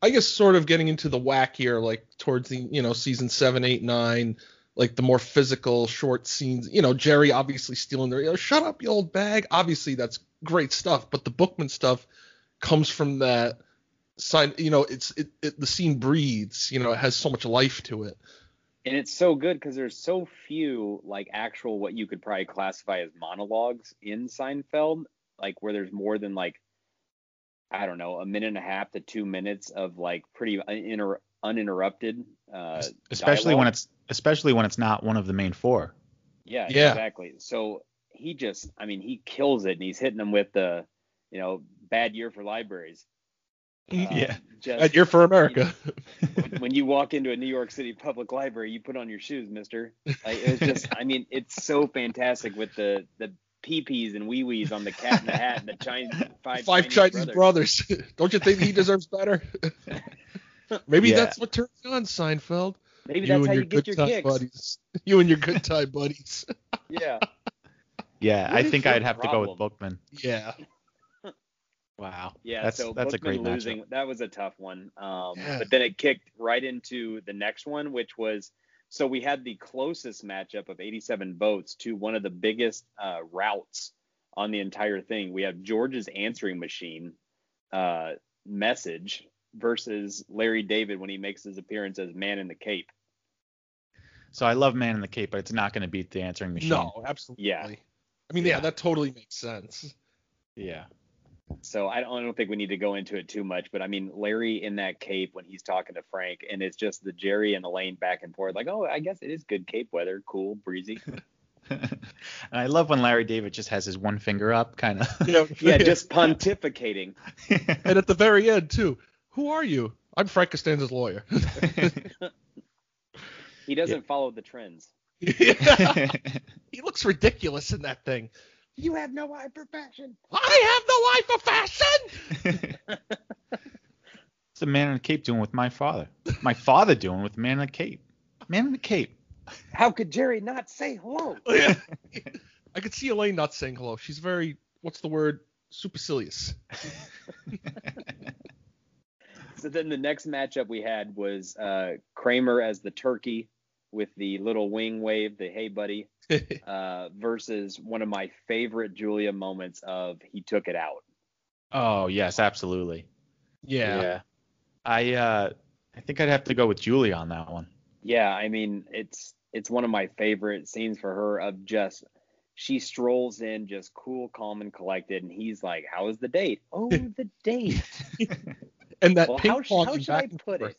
[SPEAKER 1] I guess, sort of getting into the wackier, like towards the, you know, season seven, eight, nine, like the more physical short scenes. You know, Jerry obviously stealing their, you know, shut up, you old bag. Obviously, that's great stuff, but the Bookman stuff comes from that sign. You know, it's it, it the scene breathes. You know, it has so much life to it.
[SPEAKER 3] And it's so good because there's so few like actual what you could probably classify as monologues in Seinfeld, like where there's more than like I don't know a minute and a half to two minutes of like pretty uninter- uninterrupted. Uh,
[SPEAKER 2] especially when it's especially when it's not one of the main four.
[SPEAKER 3] yeah,
[SPEAKER 1] Yeah.
[SPEAKER 3] exactly. So he just, I mean, he kills it, and he's hitting them with the, you know, bad year for libraries. Uh,
[SPEAKER 2] Yeah.
[SPEAKER 3] just
[SPEAKER 1] Bad year for America.
[SPEAKER 3] when- when you walk into a New York City public library, you put on your shoes, Mister. Like, it was just, I mean, it's so fantastic with the the pee-pees and wee-wees on the cat in the hat and the Chinese five,
[SPEAKER 1] Five Chinese, brothers. Don't you think he deserves better? Maybe
[SPEAKER 2] Yeah.
[SPEAKER 1] that's what turns you on Seinfeld.
[SPEAKER 3] Maybe
[SPEAKER 1] you
[SPEAKER 3] that's
[SPEAKER 1] and
[SPEAKER 3] how
[SPEAKER 1] your
[SPEAKER 3] you get
[SPEAKER 1] good
[SPEAKER 3] your kicks.
[SPEAKER 1] buddies. You and your good time buddies.
[SPEAKER 3] Yeah.
[SPEAKER 2] Yeah,
[SPEAKER 3] What
[SPEAKER 2] I think I'd have to go with? Bookman.
[SPEAKER 1] Yeah.
[SPEAKER 2] Wow.
[SPEAKER 3] Yeah,
[SPEAKER 2] that's
[SPEAKER 3] so
[SPEAKER 2] that's a great
[SPEAKER 3] losing
[SPEAKER 2] matchup.
[SPEAKER 3] that was a tough one. Um,
[SPEAKER 1] Yeah.
[SPEAKER 3] But then it kicked right into the next one, which was so we had the closest matchup of 87 votes to one of the biggest uh, routes on the entire thing. We have George's answering machine uh, message versus Larry David when he makes his appearance as Man in the Cape.
[SPEAKER 2] So I love Man in the Cape, but it's not going to beat the answering machine.
[SPEAKER 1] No, absolutely.
[SPEAKER 3] Yeah.
[SPEAKER 1] I mean, yeah,
[SPEAKER 2] Yeah.
[SPEAKER 1] that totally makes sense.
[SPEAKER 2] Yeah.
[SPEAKER 3] So I don't, I don't think we need to go into it too much, but I mean Larry in that cape when he's talking to Frank, and it's just the Jerry and Elaine back and forth, like, oh, I guess it is good cape weather, cool, breezy.
[SPEAKER 2] and I love when Larry David just has his one finger up, kind of.
[SPEAKER 1] Yeah,
[SPEAKER 3] yeah, just pontificating.
[SPEAKER 1] and at the very end too. Who are you? I'm Frank Costanza's lawyer.
[SPEAKER 3] He doesn't follow the trends.
[SPEAKER 1] he looks ridiculous in that thing.
[SPEAKER 3] You have no eye for fashion.
[SPEAKER 1] I have no eye for fashion.
[SPEAKER 2] What's the man in the cape doing with my father? My father doing with the man in the cape? Man in the cape.
[SPEAKER 3] How could Jerry not say hello?
[SPEAKER 1] I could see Elaine not saying hello. She's very what's the word? Supercilious.
[SPEAKER 3] So then the next matchup we had was uh, Kramer as the turkey with the little wing wave, the hey buddy, uh, versus one of my favorite Julia moments of he took it out.
[SPEAKER 2] Oh yes, absolutely.
[SPEAKER 1] yeah.
[SPEAKER 2] I uh, I think I'd have to go with Julia on that one.
[SPEAKER 3] Yeah, I mean it's it's one of my favorite scenes for her of just she strolls in just cool, calm, and collected, and he's like, "How was the date? Oh, the date.
[SPEAKER 1] And that
[SPEAKER 3] well,
[SPEAKER 1] ping
[SPEAKER 3] how,
[SPEAKER 1] pong
[SPEAKER 3] how should I
[SPEAKER 1] back and
[SPEAKER 3] put it?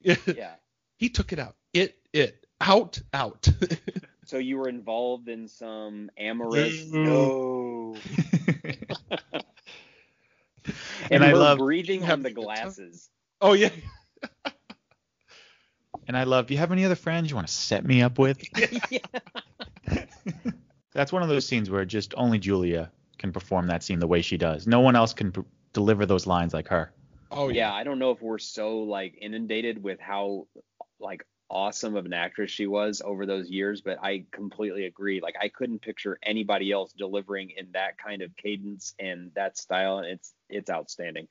[SPEAKER 1] Yeah.
[SPEAKER 3] Yeah.
[SPEAKER 1] he took it out. It it out out.
[SPEAKER 3] So you were involved in some amorous?
[SPEAKER 1] No.
[SPEAKER 3] No.
[SPEAKER 2] And
[SPEAKER 3] and
[SPEAKER 2] I love-
[SPEAKER 3] breathing on the
[SPEAKER 1] a good
[SPEAKER 3] glasses.
[SPEAKER 1] oh yeah.
[SPEAKER 2] And I love. Do you have any other friends you want to set me up with?
[SPEAKER 3] yeah.
[SPEAKER 2] That's one of those scenes where just only Julia can perform that scene the way she does. No one else can pr- deliver those lines like her.
[SPEAKER 1] Oh
[SPEAKER 3] yeah,
[SPEAKER 1] yeah.
[SPEAKER 3] I don't know if we're so like inundated with how like awesome of an actress she was over those years, but I completely agree. Like I couldn't picture anybody else delivering in that kind of cadence and that style, and it's it's outstanding.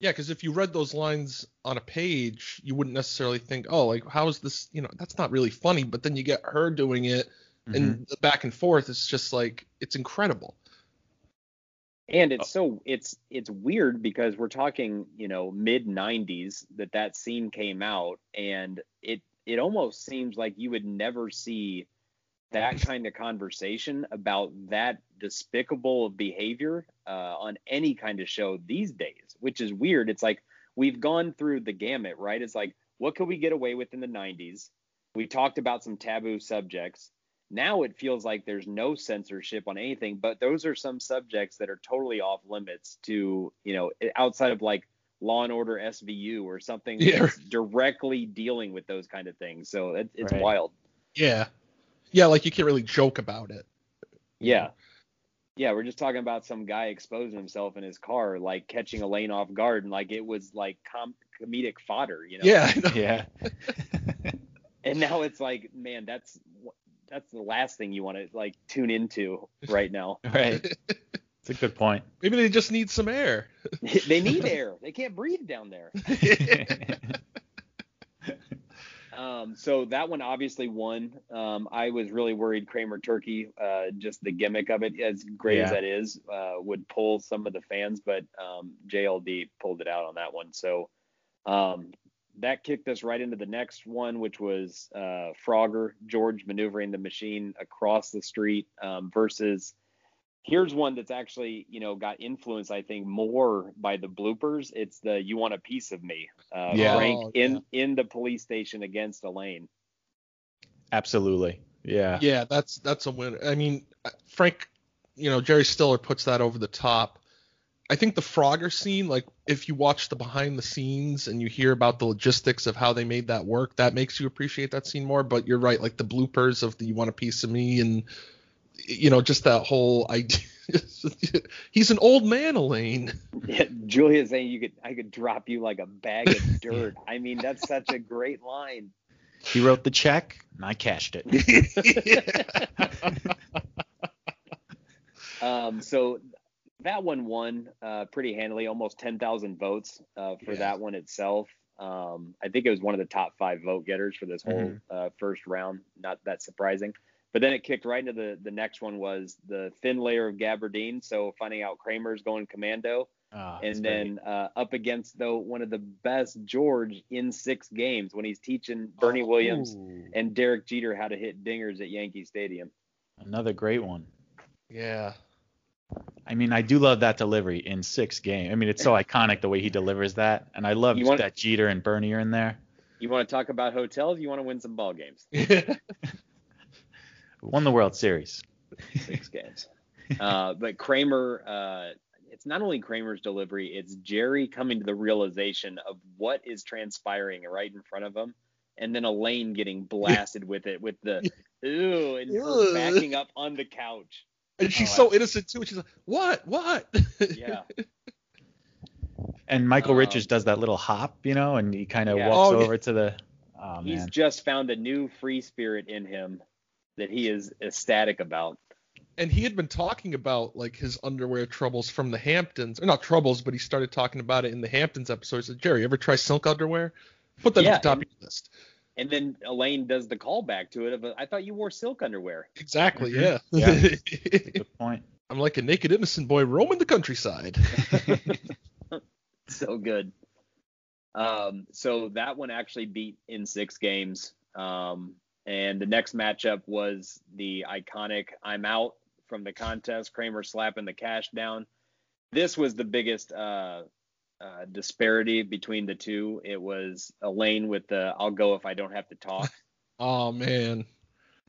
[SPEAKER 1] Yeah, because if you read those lines on a page, you wouldn't necessarily think, oh, like how is this? You know, that's not really funny. But then you get her doing it,
[SPEAKER 2] Mm-hmm.
[SPEAKER 1] and the back and forth is just like it's incredible.
[SPEAKER 3] And it's so it's it's weird because we're talking, you know, mid 90s that that scene came out and it it almost seems like you would never see that kind of conversation about that despicable behavior uh, on any kind of show these days, which is weird. It's like we've gone through the gamut, right? It's like what could we get away with in the 90s? We talked about some taboo subjects. Now it feels like there's no censorship on anything, but those are some subjects that are totally off limits to, you know, outside of like Law and Order SVU or something
[SPEAKER 1] Yeah.
[SPEAKER 3] that's directly dealing with those kind of things. So it, it's
[SPEAKER 2] Right.
[SPEAKER 3] wild.
[SPEAKER 1] Yeah. Yeah, like you can't really joke about it.
[SPEAKER 3] Yeah. Yeah, we're just talking about some guy exposing himself in his car, like catching a lane off guard, and like it was like com- comedic fodder, you know.
[SPEAKER 1] Yeah. Know.
[SPEAKER 2] Yeah.
[SPEAKER 3] And now it's like, man, that's that's the last thing you want to like tune into right now.
[SPEAKER 2] right. It's a good point.
[SPEAKER 1] Maybe they just need some air.
[SPEAKER 3] they need air. They can't breathe down there. Um, so that one obviously won. Um, I was really worried Kramer Turkey, uh, just the gimmick of it, as great as that is, uh, would pull some of the fans, but um, JLD pulled it out on that one. So um, that kicked us right into the next one, which was uh, Frogger George maneuvering the machine across the street um, versus. Here's one that's actually, you know, got influenced, I think, more by the bloopers. It's the "You Want a Piece of Me." Uh,
[SPEAKER 2] Yeah.
[SPEAKER 3] Frank
[SPEAKER 1] Oh,
[SPEAKER 3] in
[SPEAKER 1] yeah.
[SPEAKER 3] in the police station against Elaine.
[SPEAKER 2] Absolutely. Yeah.
[SPEAKER 1] Yeah, that's that's a win. I mean, Frank, you know, Jerry Stiller puts that over the top. I think the Frogger scene, like if you watch the behind the scenes and you hear about the logistics of how they made that work, that makes you appreciate that scene more. But you're right, like the bloopers of the "You Want a Piece of Me" and you know, just that whole idea. He's an old man, Elaine.
[SPEAKER 3] Yeah, Julia saying you could I could drop you like a bag of dirt. I mean, that's such a great line.
[SPEAKER 2] He wrote the check and I cashed it.
[SPEAKER 3] Um, so that one won uh, pretty handily, almost 10,000 votes uh, for
[SPEAKER 1] Yeah.
[SPEAKER 3] that one itself. Um, I think it was one of the top five vote getters for this whole uh, first round. Not that surprising. But then it kicked right into the the next one was the thin layer of Gabardine. So finding out Kramer's going commando,
[SPEAKER 2] that's
[SPEAKER 3] and then uh, up against though one of the best George in six games when he's teaching Bernie Williams
[SPEAKER 2] Ooh,
[SPEAKER 3] and Derek Jeter how to hit dingers at Yankee Stadium.
[SPEAKER 2] another great one.
[SPEAKER 1] Yeah.
[SPEAKER 2] I mean, I do love that delivery in six game. I mean, it's so iconic the way he delivers that, and I love
[SPEAKER 3] You want-
[SPEAKER 2] that Jeter and Bernie are in there.
[SPEAKER 3] You want to talk about hotels? You want to win some ball games?
[SPEAKER 2] Won the World Series.
[SPEAKER 3] Six games. Uh, but Kramer, uh, it's not only Kramer's delivery, it's Jerry coming to the realization of what is transpiring right in front of him, and then Elaine getting blasted with it with the ooh and her
[SPEAKER 1] Ugh.
[SPEAKER 3] backing up on the couch.
[SPEAKER 1] and she's
[SPEAKER 2] Oh,
[SPEAKER 1] so innocent too. She's like, "What? What?"
[SPEAKER 3] Yeah.
[SPEAKER 2] And Michael
[SPEAKER 3] Um,
[SPEAKER 2] Richards does that little hop, you know, and he kind of
[SPEAKER 3] Yeah.
[SPEAKER 2] walks
[SPEAKER 1] Oh, yeah.
[SPEAKER 2] over to the. Oh
[SPEAKER 3] He's
[SPEAKER 2] man,
[SPEAKER 3] just found a new free spirit in him that he is ecstatic about.
[SPEAKER 1] and he had been talking about like his underwear troubles from the Hamptons, or not troubles, but he started talking about it in the Hamptons episode. He said, Jerry, ever try silk underwear? Put that
[SPEAKER 3] Yeah,
[SPEAKER 1] at the top
[SPEAKER 3] and-
[SPEAKER 1] of your list.
[SPEAKER 3] And then Elaine does the callback to it. But I thought you wore silk underwear.
[SPEAKER 1] Exactly,
[SPEAKER 2] Mhm.
[SPEAKER 1] yeah.
[SPEAKER 2] Good point.
[SPEAKER 1] I'm like a naked innocent boy roaming the countryside.
[SPEAKER 3] so good. Um, so that one actually beat in six games. Um, and the next matchup was the iconic I'm out from the contest, Kramer slapping the cash down. This was the biggest uh, uh, disparity between the two. It was Elaine with the I'll go if I don't have to talk.
[SPEAKER 1] oh man.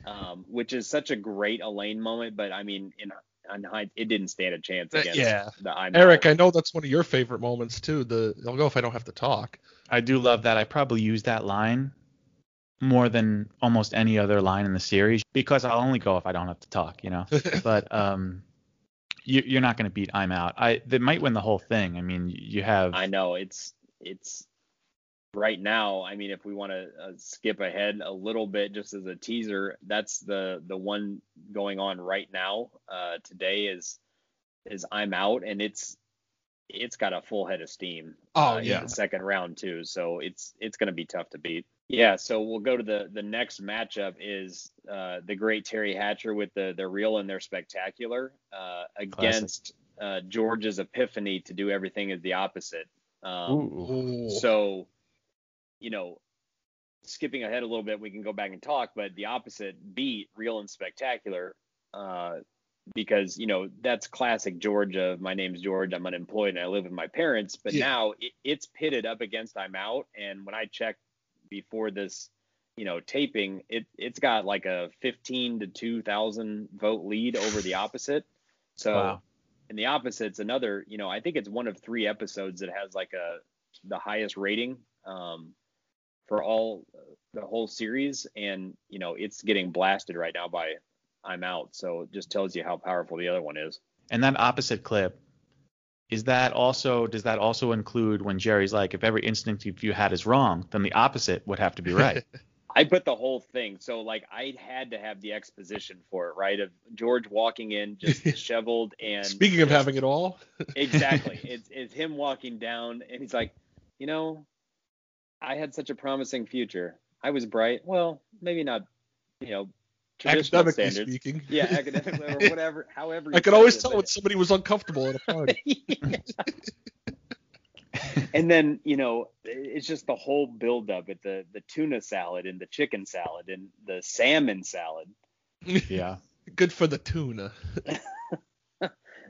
[SPEAKER 3] um, which is such a great Elaine moment. But I mean, in on hind- it didn't stand a chance
[SPEAKER 1] Uh,
[SPEAKER 3] against
[SPEAKER 1] yeah.
[SPEAKER 3] the I'm
[SPEAKER 1] Eric,
[SPEAKER 3] out.
[SPEAKER 1] I know that's one of your favorite moments too. The I'll go if I don't have to talk.
[SPEAKER 2] I do love that. I probably use that line more than almost any other line in the series because I'll only go if I don't have to talk, you know. but um, you, you're not going to beat I'm out. I they might win the whole thing. I mean, you have
[SPEAKER 3] I know it's it's right now. I mean, if we want to uh, skip ahead a little bit, just as a teaser, that's the the one going on right now. Uh, today is is I'm out, and it's it's got a full head of steam.
[SPEAKER 1] Oh,
[SPEAKER 3] uh, in
[SPEAKER 1] yeah.
[SPEAKER 3] the second round too. So it's it's going to be tough to beat. Yeah. So we'll go to the the next matchup is uh, the great Teri Hatcher with the the real and their spectacular uh, against uh, George's epiphany to do everything is the opposite. Um, so, you know, skipping ahead a little bit, we can go back and talk, but the opposite beat, real and spectacular, uh, because you know that's classic Georgia. my name's George, I'm unemployed and I live with my parents. But
[SPEAKER 1] Yeah.
[SPEAKER 3] now it, it's pitted up against I'm out, and when I checked before this, you know, taping, it it's got like a 15 to 2,000 vote lead over the opposite. So
[SPEAKER 2] Wow.
[SPEAKER 3] and the opposite's another, you know, I think it's one of three episodes that has like a the highest rating um, for all the whole series, and you know, it's getting blasted right now by I'm out. So it just tells you how powerful the other one is.
[SPEAKER 2] And that opposite clip, is that also does that also include when Jerry's like, if every instinct you had is wrong, then the opposite would have to be right.
[SPEAKER 3] I put the whole thing. So like I had to have the exposition for it, right? Of George walking in just disheveled and
[SPEAKER 1] Speaking of having it all,
[SPEAKER 3] exactly. It's it's him walking down and he's like, you know, I had such a promising future. I was bright. Well, maybe not, you know, traditional
[SPEAKER 1] academically
[SPEAKER 3] standards.
[SPEAKER 1] speaking.
[SPEAKER 3] Yeah, academically or whatever. However,
[SPEAKER 1] I could always
[SPEAKER 3] phrase it,
[SPEAKER 1] tell when somebody was uncomfortable at a party.
[SPEAKER 3] and then you know it's just the whole buildup at the the tuna salad and the chicken salad and the salmon salad.
[SPEAKER 2] yeah.
[SPEAKER 1] Good for the tuna.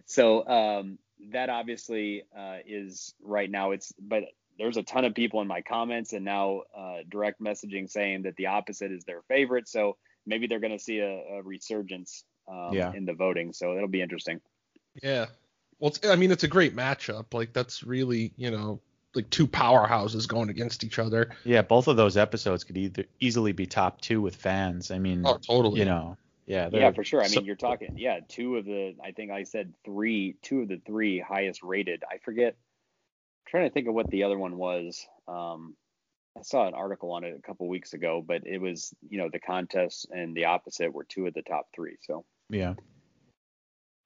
[SPEAKER 3] So um, that obviously uh, is right now. It's but there's a ton of people in my comments and now uh, direct messaging saying that the opposite is their favorite. So maybe they're going to see a, a resurgence um,
[SPEAKER 2] Yeah.
[SPEAKER 3] in the voting. So it'll be interesting.
[SPEAKER 1] Yeah. Well, it's, I mean, it's a great matchup. Like that's really, you know, like two powerhouses going against each other.
[SPEAKER 2] Yeah, both of those episodes could either easily be top two with fans. I mean,
[SPEAKER 1] Oh, totally.
[SPEAKER 2] you know, yeah,
[SPEAKER 3] Yeah, for sure. I mean,
[SPEAKER 2] so-
[SPEAKER 3] you're talking, yeah, two of the, I think I said three, two of the three highest rated. I forget. I'm trying to think of what the other one was. Um, I saw an article on it a couple weeks ago, but it was, you know, the contest and the opposite were two of the top three. So,
[SPEAKER 2] yeah.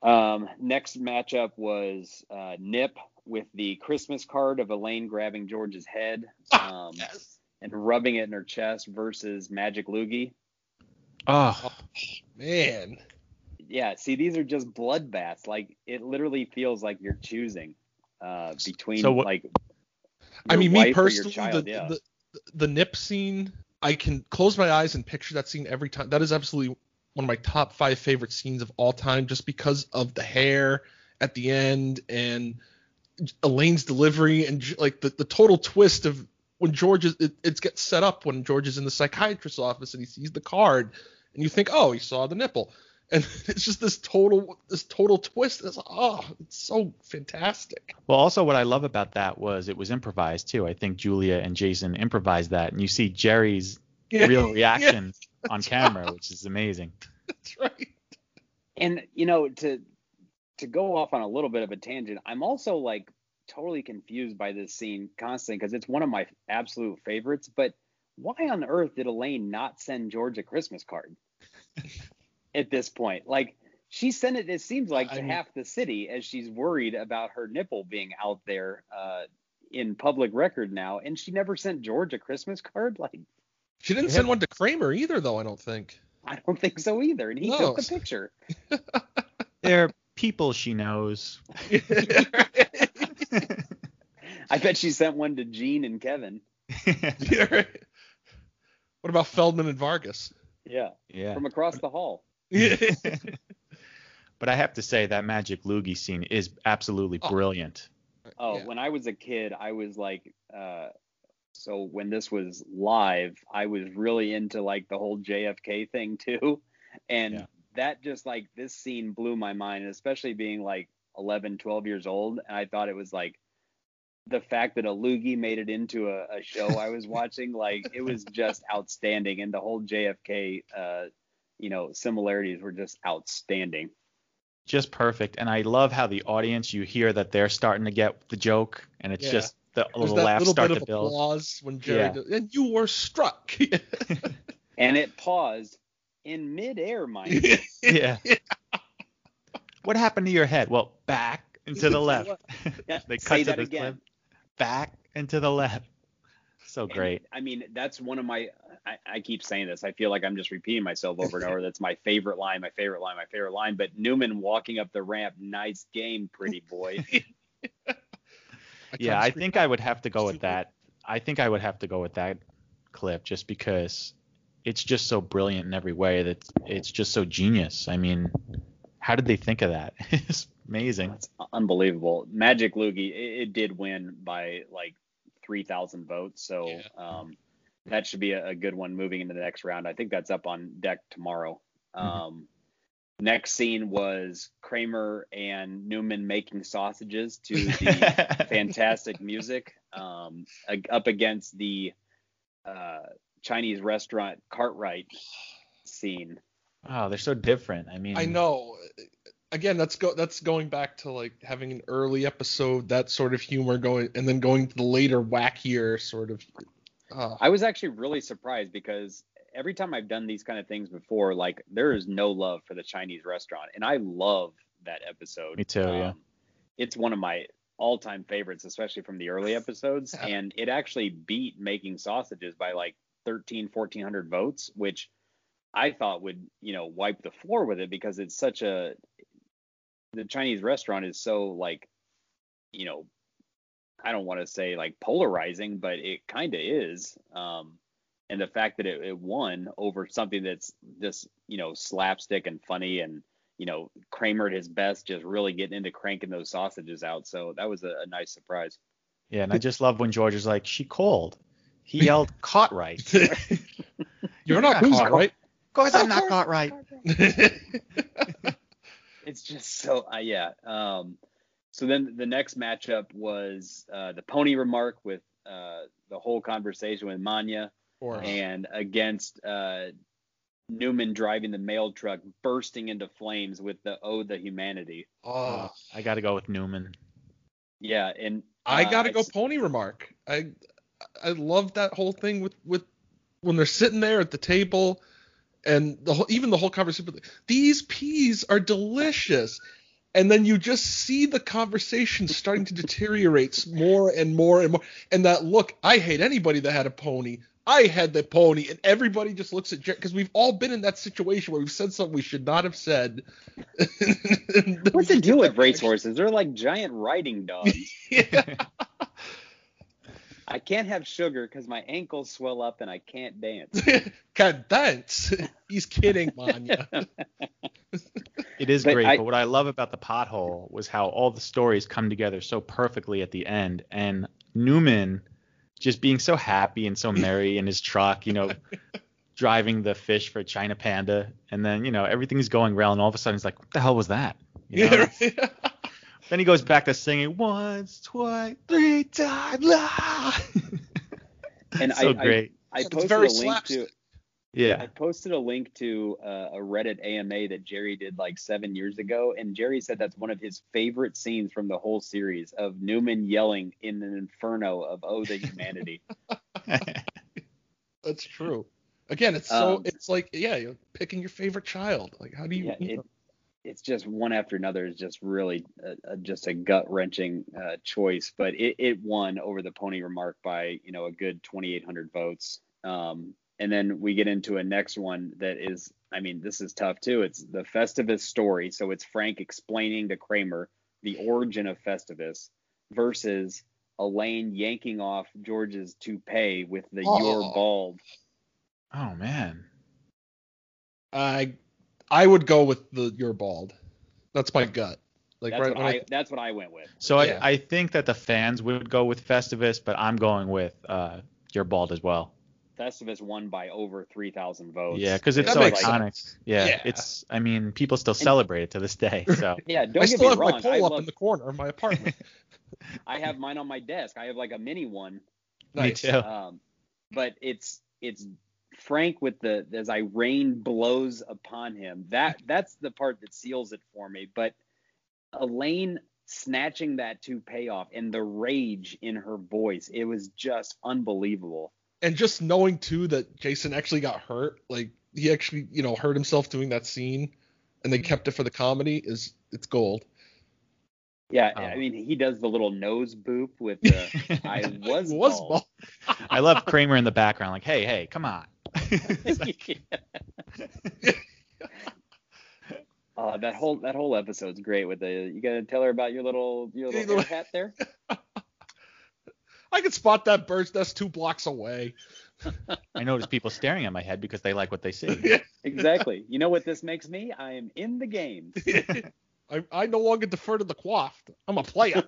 [SPEAKER 3] um, next matchup was uh, Nip with the Christmas card of Elaine grabbing George's head um,
[SPEAKER 1] Yes.
[SPEAKER 3] and rubbing it in her chest versus Magic Loogie.
[SPEAKER 2] Oh,
[SPEAKER 1] Man.
[SPEAKER 3] yeah see these are just bloodbaths like it literally feels like you're choosing uh between
[SPEAKER 2] So what-
[SPEAKER 3] like
[SPEAKER 1] I mean, me
[SPEAKER 3] wife or your
[SPEAKER 1] personally,
[SPEAKER 3] child,
[SPEAKER 1] the,
[SPEAKER 3] yeah.
[SPEAKER 1] the the nip scene, I can close my eyes and picture that scene every time. That is absolutely one of my top five favorite scenes of all time, just because of the hair at the end and Elaine's delivery and like the, the total twist of when George is it, it gets set up when George is in the psychiatrist's office and he sees the card and you think, oh, he saw the nipple. And it's just this total this total twist. It's oh, it's so fantastic.
[SPEAKER 2] well, also what I love about that was it was improvised too. I think Julia and Jason improvised that, and you see Jerry's
[SPEAKER 1] Yeah,
[SPEAKER 2] real reaction on camera, which is amazing.
[SPEAKER 1] that's right.
[SPEAKER 3] and you know to to go off on a little bit of a tangent i'm also like totally confused by this scene constantly because it's one of my absolute favorites but why on earth did elaine not send george a christmas card at this point like she sent it. It seems like
[SPEAKER 1] I
[SPEAKER 3] to
[SPEAKER 1] mean-
[SPEAKER 3] half the city as she's worried about her nipple being out there uh, in public record now, and she never sent George a Christmas card. Like
[SPEAKER 1] She didn't send one to Kramer either, though. I don't think.
[SPEAKER 3] I don't think so either, and he
[SPEAKER 1] No.
[SPEAKER 3] took the picture.
[SPEAKER 2] there are people she knows.
[SPEAKER 3] I bet she sent one to Gene and Kevin.
[SPEAKER 1] Yeah, right. What about Feldman and Vargas?
[SPEAKER 3] Yeah,
[SPEAKER 2] yeah.
[SPEAKER 3] from across the hall.
[SPEAKER 1] Yeah.
[SPEAKER 2] But I have to say that Magic Loogie scene is absolutely
[SPEAKER 1] Oh.
[SPEAKER 2] brilliant.
[SPEAKER 3] Oh,
[SPEAKER 1] Yeah.
[SPEAKER 3] when I was a kid, I was like, uh, so when this was live, I was really into like the whole JFK thing too. And
[SPEAKER 2] Yeah.
[SPEAKER 3] that just like this scene blew my mind, especially being like 11, 12 years old. And I thought it was like the fact that a loogie made it into a, a show I was watching, like it was just outstanding. And the whole JFK, uh, you know, similarities were just outstanding.
[SPEAKER 2] Just perfect. And I love how the audience, you hear that they're starting to get the joke, and it's
[SPEAKER 1] Yeah.
[SPEAKER 2] just the
[SPEAKER 1] There's
[SPEAKER 2] little
[SPEAKER 1] that
[SPEAKER 2] laughs
[SPEAKER 1] little
[SPEAKER 2] start
[SPEAKER 1] bit
[SPEAKER 2] to
[SPEAKER 1] of
[SPEAKER 2] build.
[SPEAKER 1] applause when Jerry
[SPEAKER 2] Yeah.
[SPEAKER 1] did, and you were struck.
[SPEAKER 3] And it paused in midair, mind you.
[SPEAKER 2] Yeah. What happened to your head? Well, back and to the left.
[SPEAKER 3] Yeah,
[SPEAKER 2] they
[SPEAKER 3] say
[SPEAKER 2] cut to
[SPEAKER 3] that
[SPEAKER 2] this
[SPEAKER 3] again.
[SPEAKER 2] clip. Back and to the left. So
[SPEAKER 3] And,
[SPEAKER 2] great.
[SPEAKER 3] I mean, that's one of my. I, I keep saying this. I feel like I'm just repeating myself over and over. That's my favorite line, my favorite line, my favorite line. But Newman walking up the ramp, nice game, pretty boy.
[SPEAKER 2] Yeah, I
[SPEAKER 1] to
[SPEAKER 2] think I would have to go with that. I think I would have to go with that clip just because it's just so brilliant in every way that it's just so genius. I mean, how did they think of that? It's amazing.
[SPEAKER 3] It's unbelievable. Magic Loogie, it, it did win by like 3,000 votes. So
[SPEAKER 1] Yeah.
[SPEAKER 3] um, that should be a, a good one moving into the next round. I think that's up on deck tomorrow.
[SPEAKER 2] Mhm.
[SPEAKER 3] Um, next scene was Kramer and Newman making sausages to the fantastic music um, ag- up against the uh, Chinese restaurant Cartwright scene.
[SPEAKER 2] oh, they're so different. I mean,
[SPEAKER 1] I know. Again, that's go that's going back to like having an early episode, that sort of humor going, and then going to the later wackier sort of. Uh,
[SPEAKER 3] I was actually really surprised because every time I've done these kind of things before, like there is no love for the Chinese restaurant, and I love that episode.
[SPEAKER 2] Me too, yeah.
[SPEAKER 3] Um, It's one of my all-time favorites, especially from the early episodes,
[SPEAKER 1] Yeah.
[SPEAKER 3] and it actually beat making sausages by like 13, 1400 votes, which I thought would, you know, wipe the floor with it because it's such a the Chinese restaurant is so like, you know, I don't want to say like polarizing, but it kind of is. Um, and the fact that it, it won over something that's just, you know, slapstick and funny and, you know, Kramer at his best, just really getting into cranking those sausages out. So that was a, a nice surprise.
[SPEAKER 2] yeah, and I just love when George is like, she called. He yelled, Cartwright.
[SPEAKER 1] You're not
[SPEAKER 2] Who's
[SPEAKER 1] Cartwright?
[SPEAKER 2] Of course I'm not Cartwright.
[SPEAKER 3] It's just so, uh, yeah. Um, so then the next matchup was uh, the pony remark with uh, the whole conversation with Manya. and against uh, Newman driving the mail truck bursting into flames with the "Oh, the humanity."
[SPEAKER 1] oh,
[SPEAKER 2] I got to go with Newman.
[SPEAKER 3] Yeah, and
[SPEAKER 1] I
[SPEAKER 3] uh,
[SPEAKER 1] gotta go
[SPEAKER 3] it's-
[SPEAKER 1] pony remark. I I love that whole thing with with when they're sitting there at the table and the whole, even the whole conversation. These peas are delicious, and then you just see the conversation starting to deteriorate more and more and more. And that look, I hate anybody that had a pony. I had the pony, and everybody just looks at Jerry because we've all been in that situation where we've said something we should not have said.
[SPEAKER 3] What's the deal with racehorses? They're like giant riding dogs.
[SPEAKER 1] Yeah.
[SPEAKER 3] I can't have sugar because my ankles swell up and I can't dance.
[SPEAKER 1] Can't dance. He's kidding, Manya.
[SPEAKER 2] It is
[SPEAKER 3] But
[SPEAKER 2] great,
[SPEAKER 3] I-
[SPEAKER 2] but what I love about the pothole was how all the stories come together so perfectly at the end, and Newman just being so happy and so merry in his truck, you know, driving the fish for China Panda, and then you know everything's going well, and all of a sudden he's like, "What the hell was that?" You know?
[SPEAKER 1] Yeah.
[SPEAKER 2] Then he goes back to singing once, twice, three times. Ah! La!
[SPEAKER 3] And
[SPEAKER 2] so
[SPEAKER 3] I- I-
[SPEAKER 2] great.
[SPEAKER 3] I
[SPEAKER 1] It's
[SPEAKER 3] posted
[SPEAKER 1] very
[SPEAKER 3] a link to
[SPEAKER 1] slapstick.
[SPEAKER 3] I posted a link to uh, a Reddit AMA that Jerry did like seven years ago, and Jerry said that's one of his favorite scenes from the whole series of Newman yelling in an inferno of "Oh, the humanity."
[SPEAKER 1] That's true. Again, it's so
[SPEAKER 3] Um,
[SPEAKER 1] it's like yeah, you're picking your favorite child. Like how do you,
[SPEAKER 3] yeah,
[SPEAKER 1] you
[SPEAKER 3] it, it's just one after another is just really a, a, just a gut wrenching uh, choice. But it, it won over the pony remark by you know a good 2,800 votes. Um, and then we get into a next one that is, I mean, this is tough too. It's the Festivus story. So it's Frank explaining to Kramer the origin of Festivus versus Elaine yanking off George's toupee with the
[SPEAKER 1] Oh.
[SPEAKER 3] "You're bald."
[SPEAKER 2] Oh man.
[SPEAKER 1] I I would go with the you're bald. That's my gut. Like
[SPEAKER 3] That's
[SPEAKER 1] right
[SPEAKER 3] what
[SPEAKER 1] when
[SPEAKER 3] I, that's what I went with.
[SPEAKER 2] So
[SPEAKER 1] Yeah.
[SPEAKER 2] I, I think that the fans would go with Festivus, but I'm going with uh, You're Bald as well.
[SPEAKER 3] Festivus won by over 3,000 votes.
[SPEAKER 2] Yeah, because it's
[SPEAKER 1] That
[SPEAKER 2] so iconic. Yeah,
[SPEAKER 1] Yeah.
[SPEAKER 2] it's. I mean, people still celebrate it to this day. So
[SPEAKER 3] Yeah, don't
[SPEAKER 1] I
[SPEAKER 3] get
[SPEAKER 1] still
[SPEAKER 3] me
[SPEAKER 1] have
[SPEAKER 3] wrong.
[SPEAKER 1] my
[SPEAKER 3] I,
[SPEAKER 1] up
[SPEAKER 3] love,
[SPEAKER 1] in the corner of my apartment.
[SPEAKER 3] I have mine on my desk. I have like a mini one.
[SPEAKER 1] nice.
[SPEAKER 2] too.
[SPEAKER 3] Um, but it's it's Frank with the as I rain blows upon him. That that's the part that seals it for me. But Elaine snatching that toupee off and the rage in her voice, it was just unbelievable.
[SPEAKER 1] And just knowing too that Jason actually got hurt, like he actually, you know, hurt himself doing that scene, and they kept it for the comedy is it's gold.
[SPEAKER 3] Yeah,
[SPEAKER 2] Oh.
[SPEAKER 3] I mean he does the little nose boop with the I was,
[SPEAKER 1] was
[SPEAKER 3] bald.
[SPEAKER 1] bald.
[SPEAKER 2] I love Kramer in the background, like, hey, hey, come on.
[SPEAKER 3] Uh, that whole that whole episode's great with the you gotta tell her about your little your
[SPEAKER 1] Your
[SPEAKER 3] little
[SPEAKER 1] little-
[SPEAKER 3] hat there.
[SPEAKER 1] I could spot that bird's nest two blocks away.
[SPEAKER 2] I notice people staring at my head because they like what they see.
[SPEAKER 3] Exactly. You know what this makes me? I am in the game.
[SPEAKER 1] I, I no longer defer to the coiffed. I'm a player.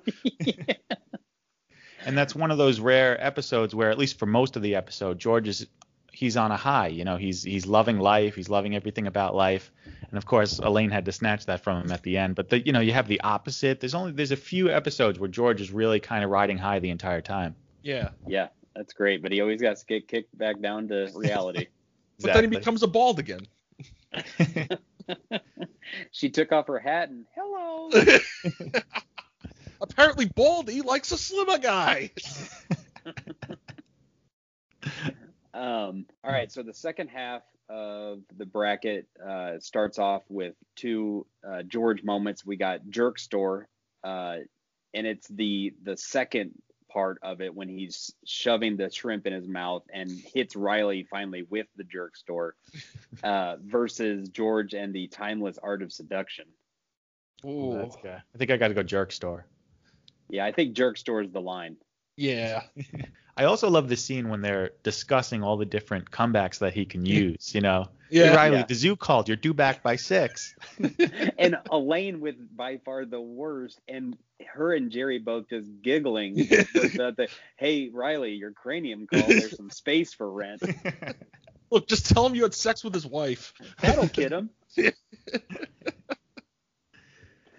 [SPEAKER 2] And that's one of those rare episodes where, at least for most of the episode, George is he's on a high. You know, he's he's loving life. He's loving everything about life. And of course, Elaine had to snatch that from him at the end. But the, you know, you have the opposite. There's only there's a few episodes where George is really kind of riding high the entire time.
[SPEAKER 1] yeah.
[SPEAKER 3] yeah, that's great. But he always got to get kicked back down to reality.
[SPEAKER 1] But then he becomes a bald again.
[SPEAKER 3] she took off her hat and hello.
[SPEAKER 1] Apparently, Baldy likes a slimmer guy.
[SPEAKER 3] Um, all right, so the second half of the bracket uh, starts off with two uh, George moments. We got Jerk Store, uh, and it's the the second part of it when he's shoving the shrimp in his mouth and hits Riley finally with the Jerk Store, uh, versus George and the Timeless Art of Seduction.
[SPEAKER 1] Ooh.
[SPEAKER 2] That's good. I think I got to go jerk store.
[SPEAKER 3] Yeah, I think Jerk Store is the line.
[SPEAKER 1] Yeah.
[SPEAKER 2] I also love the scene when they're discussing all the different comebacks that he can use. You know,
[SPEAKER 1] Yeah.
[SPEAKER 2] hey Riley,
[SPEAKER 3] Yeah.
[SPEAKER 2] the zoo called. You're due back by six.
[SPEAKER 3] and Elaine with by far the worst, and her and Jerry both just giggling. with the, the, hey Riley, your cranium called. There's some space for rent.
[SPEAKER 1] Look, just tell him you had sex with his wife.
[SPEAKER 3] That'll kid him.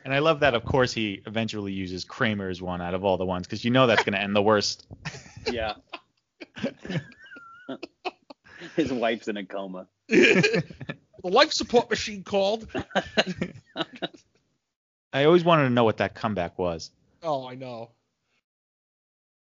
[SPEAKER 2] And I love that, of course, he eventually uses Kramer's one out of all the ones because you know that's going to end the worst.
[SPEAKER 3] Yeah. His wife's in a coma.
[SPEAKER 1] the life support machine called.
[SPEAKER 2] I always wanted to know what that comeback was.
[SPEAKER 1] Oh, I know.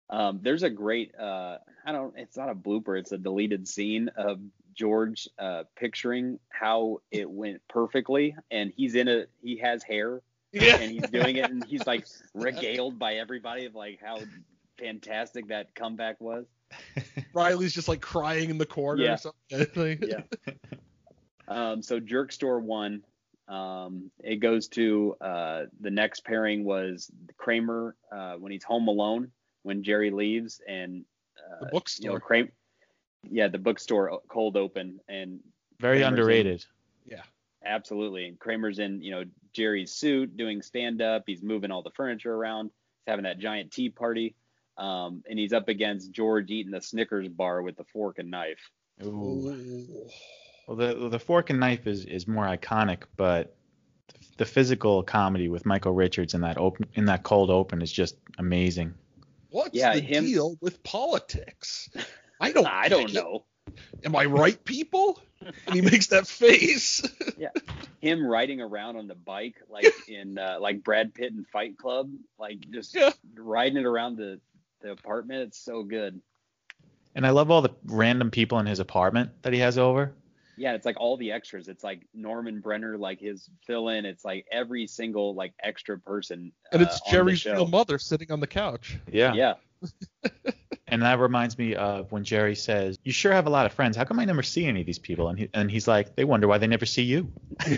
[SPEAKER 3] Um, there's a great uh, I don't it's not a blooper, it's a deleted scene of George uh, picturing how it went perfectly and he's in a he has hair
[SPEAKER 1] Yeah.
[SPEAKER 3] and he's doing it and he's like regaled by everybody of like how fantastic that comeback was.
[SPEAKER 1] Riley's just like crying in the corner
[SPEAKER 3] Yeah.
[SPEAKER 1] or something.
[SPEAKER 3] Yeah. Um, so Jerk Store won. Um, it goes to uh, the next pairing was Kramer uh, when he's home alone when Jerry leaves and uh,
[SPEAKER 1] The
[SPEAKER 3] you know
[SPEAKER 1] bookstore.
[SPEAKER 3] Kramer. Yeah, the bookstore cold open and
[SPEAKER 2] Very
[SPEAKER 3] Kramer's in-
[SPEAKER 2] underrated.
[SPEAKER 1] yeah.
[SPEAKER 3] absolutely. And Kramer's in you know Jerry's suit doing stand up. He's moving all the furniture around. He's having that giant tea party. Um, and he's up against George eating the Snickers bar with the fork and knife.
[SPEAKER 2] Ooh.
[SPEAKER 1] Ooh.
[SPEAKER 2] Well, the the fork and knife is is more iconic, but the physical comedy with Michael Richards in that open in that cold open is just amazing.
[SPEAKER 1] What's
[SPEAKER 3] Yeah,
[SPEAKER 1] the
[SPEAKER 3] him-
[SPEAKER 1] deal with politics? I don't.
[SPEAKER 3] I don't
[SPEAKER 1] get it.
[SPEAKER 3] know.
[SPEAKER 1] Am I right, people? And he makes that face.
[SPEAKER 3] Yeah, him riding around on the bike like in uh, like Brad Pitt in Fight Club, like just
[SPEAKER 1] Yeah.
[SPEAKER 3] riding it around the the apartment. It's so good.
[SPEAKER 2] And I love all the random people in his apartment that he has over.
[SPEAKER 3] Yeah, it's like all the extras. It's like Norman Brenner, like his fill-in. It's like every single like extra person.
[SPEAKER 1] And it's
[SPEAKER 3] uh,
[SPEAKER 1] Jerry's real mother sitting on the couch.
[SPEAKER 2] Yeah.
[SPEAKER 3] Yeah.
[SPEAKER 2] And that reminds me of when Jerry says, "You sure have a lot of friends. How come I never see any of these people?" And he, and he's like, "They wonder why they never see you."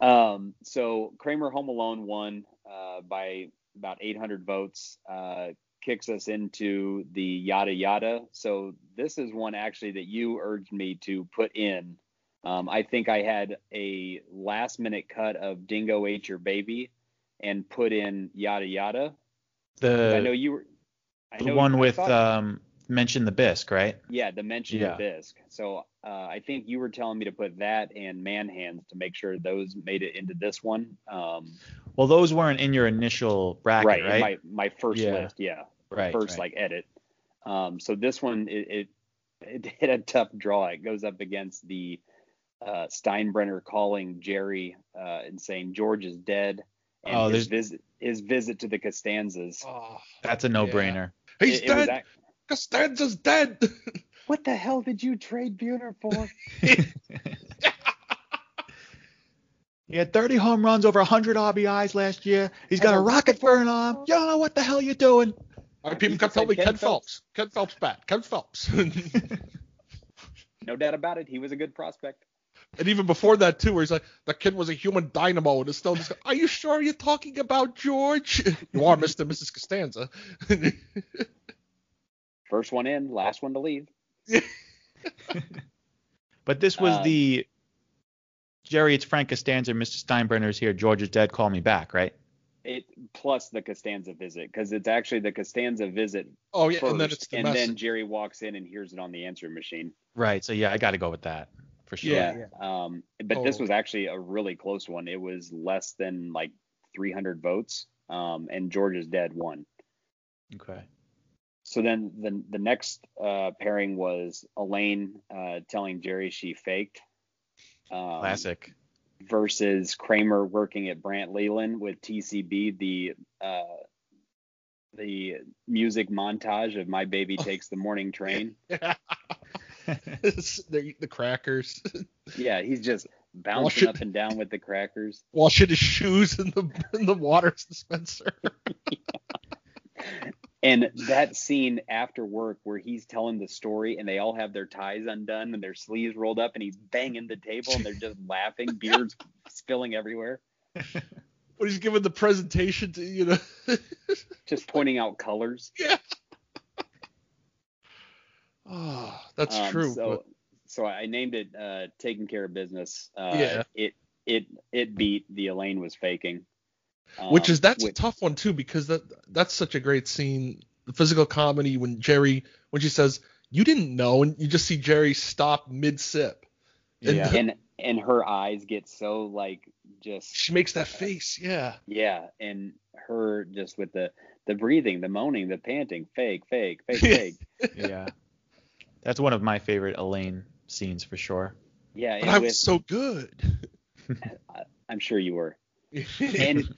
[SPEAKER 3] Um, so Kramer Home Alone won uh, by about 800 votes. Uh, kicks us into the yada yada. So this is one actually that you urged me to put in. Um, I think I had a last minute cut of Dingo Ate Your Baby and put in yada yada.
[SPEAKER 2] The
[SPEAKER 3] I know you were. I
[SPEAKER 2] the one with um, mention the bisque, right?
[SPEAKER 3] yeah, the mention
[SPEAKER 2] Yeah.
[SPEAKER 3] of bisque. So uh, I think you were telling me to put that and man hands to make sure those made it into this one. Um,
[SPEAKER 2] Well, those weren't in your initial bracket,
[SPEAKER 3] right,
[SPEAKER 2] right?
[SPEAKER 3] my my first
[SPEAKER 2] Yeah.
[SPEAKER 3] list, yeah,
[SPEAKER 2] right.
[SPEAKER 3] first
[SPEAKER 2] right.
[SPEAKER 3] like edit. Um, so this one it, it it hit a tough draw. It goes up against the uh, Steinbrenner calling Jerry uh, and saying George is dead, and
[SPEAKER 2] Oh,
[SPEAKER 3] his
[SPEAKER 2] there's-
[SPEAKER 3] visit his visit to the Costanzas.
[SPEAKER 1] Oh,
[SPEAKER 2] That's a no-brainer.
[SPEAKER 1] he's
[SPEAKER 3] It- it was
[SPEAKER 1] dead.
[SPEAKER 3] ac-
[SPEAKER 1] Costanza's dead.
[SPEAKER 3] what the hell did you trade Buhner for?
[SPEAKER 2] He had 30 home runs, over 100 RBIs last year. He's got a rocket for an arm. You don't know what the hell you're doing.
[SPEAKER 1] All right, people
[SPEAKER 3] He
[SPEAKER 1] kept telling me
[SPEAKER 3] Ken
[SPEAKER 1] Ken Phelps. Ken Phelps bat. Ken Phelps.
[SPEAKER 3] no doubt about it, he was a good prospect.
[SPEAKER 1] And even before that too, where he's like, the kid was a human dynamo, and it's still just, are you sure you're talking about George? you are, Mister and Mrs. Costanza.
[SPEAKER 3] First one in, last one to leave.
[SPEAKER 2] But this was
[SPEAKER 3] Um,
[SPEAKER 2] the Jerry, it's Frank Costanza, Mr. Steinbrenner's here. George is dead. Call me back, right?
[SPEAKER 3] It plus the Costanza visit because it's actually the Costanza visit
[SPEAKER 1] oh yeah,
[SPEAKER 3] first,
[SPEAKER 1] and then it's the
[SPEAKER 3] and
[SPEAKER 1] message.
[SPEAKER 3] then Jerry walks in and hears it on the answering machine.
[SPEAKER 2] Right. So yeah, I got to go with that for sure.
[SPEAKER 1] Yeah.
[SPEAKER 3] Um, but this
[SPEAKER 1] Oh.
[SPEAKER 3] was actually a really close one. It was less than like 300 votes, um, and George is dead won.
[SPEAKER 2] Okay.
[SPEAKER 3] So then the the next uh, pairing was Elaine uh, telling Jerry she faked. Um,
[SPEAKER 2] Classic.
[SPEAKER 3] versus Kramer working at Brandt Leland with TCB, the uh, the music montage of My Baby Takes the Morning Train.
[SPEAKER 1] They're eating the crackers,
[SPEAKER 3] Yeah, he's just bouncing
[SPEAKER 1] Wash it.
[SPEAKER 3] up and down with the crackers.
[SPEAKER 1] washing his shoes in the in the water dispenser.
[SPEAKER 3] And that scene after work where he's telling the story and they all have their ties undone and their sleeves rolled up and he's banging the table and they're just laughing, beers spilling everywhere,
[SPEAKER 1] when he's giving the presentation to you know.
[SPEAKER 3] just pointing out colors.
[SPEAKER 1] yeah. Oh, that's
[SPEAKER 3] Um,
[SPEAKER 1] true.
[SPEAKER 3] So,
[SPEAKER 1] but-
[SPEAKER 3] so I named it uh, "Taking Care of Business." Uh,
[SPEAKER 1] Yeah.
[SPEAKER 3] It it it beat the Elaine was faking.
[SPEAKER 1] which
[SPEAKER 3] Um,
[SPEAKER 1] is that's
[SPEAKER 3] which-
[SPEAKER 1] a tough one too because that that's such a great scene. The physical comedy when Jerry when she says you didn't know and you just see Jerry stop mid sip. And
[SPEAKER 2] Yeah.
[SPEAKER 3] and and her eyes get so like just
[SPEAKER 1] She makes that face. Yeah.
[SPEAKER 3] yeah, and her just with the the breathing, the moaning, the panting, fake, fake, fake, fake.
[SPEAKER 2] yeah. That's one of my favorite Elaine scenes for sure.
[SPEAKER 3] Yeah,
[SPEAKER 1] But
[SPEAKER 3] and
[SPEAKER 1] I
[SPEAKER 3] with,
[SPEAKER 1] was so good.
[SPEAKER 3] I'm sure you were. And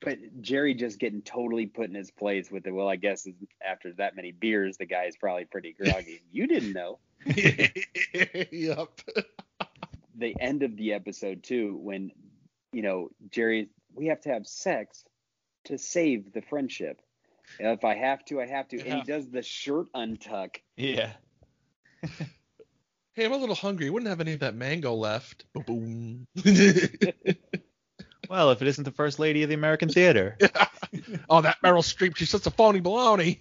[SPEAKER 3] but Jerry just getting totally put in his place with it. Well, I guess after that many beers, the guy is probably pretty groggy. you didn't know.
[SPEAKER 1] yep.
[SPEAKER 3] the end of the episode too when you know jerry we have to have sex to save the friendship if i have to i have to and he does the shirt untuck
[SPEAKER 2] Yeah.
[SPEAKER 1] Hey, I'm a little hungry. Wouldn't have any of that mango left. Boom.
[SPEAKER 2] Well, if it isn't the first lady of the American theater.
[SPEAKER 1] oh, that Meryl Streep. She's such a phony baloney.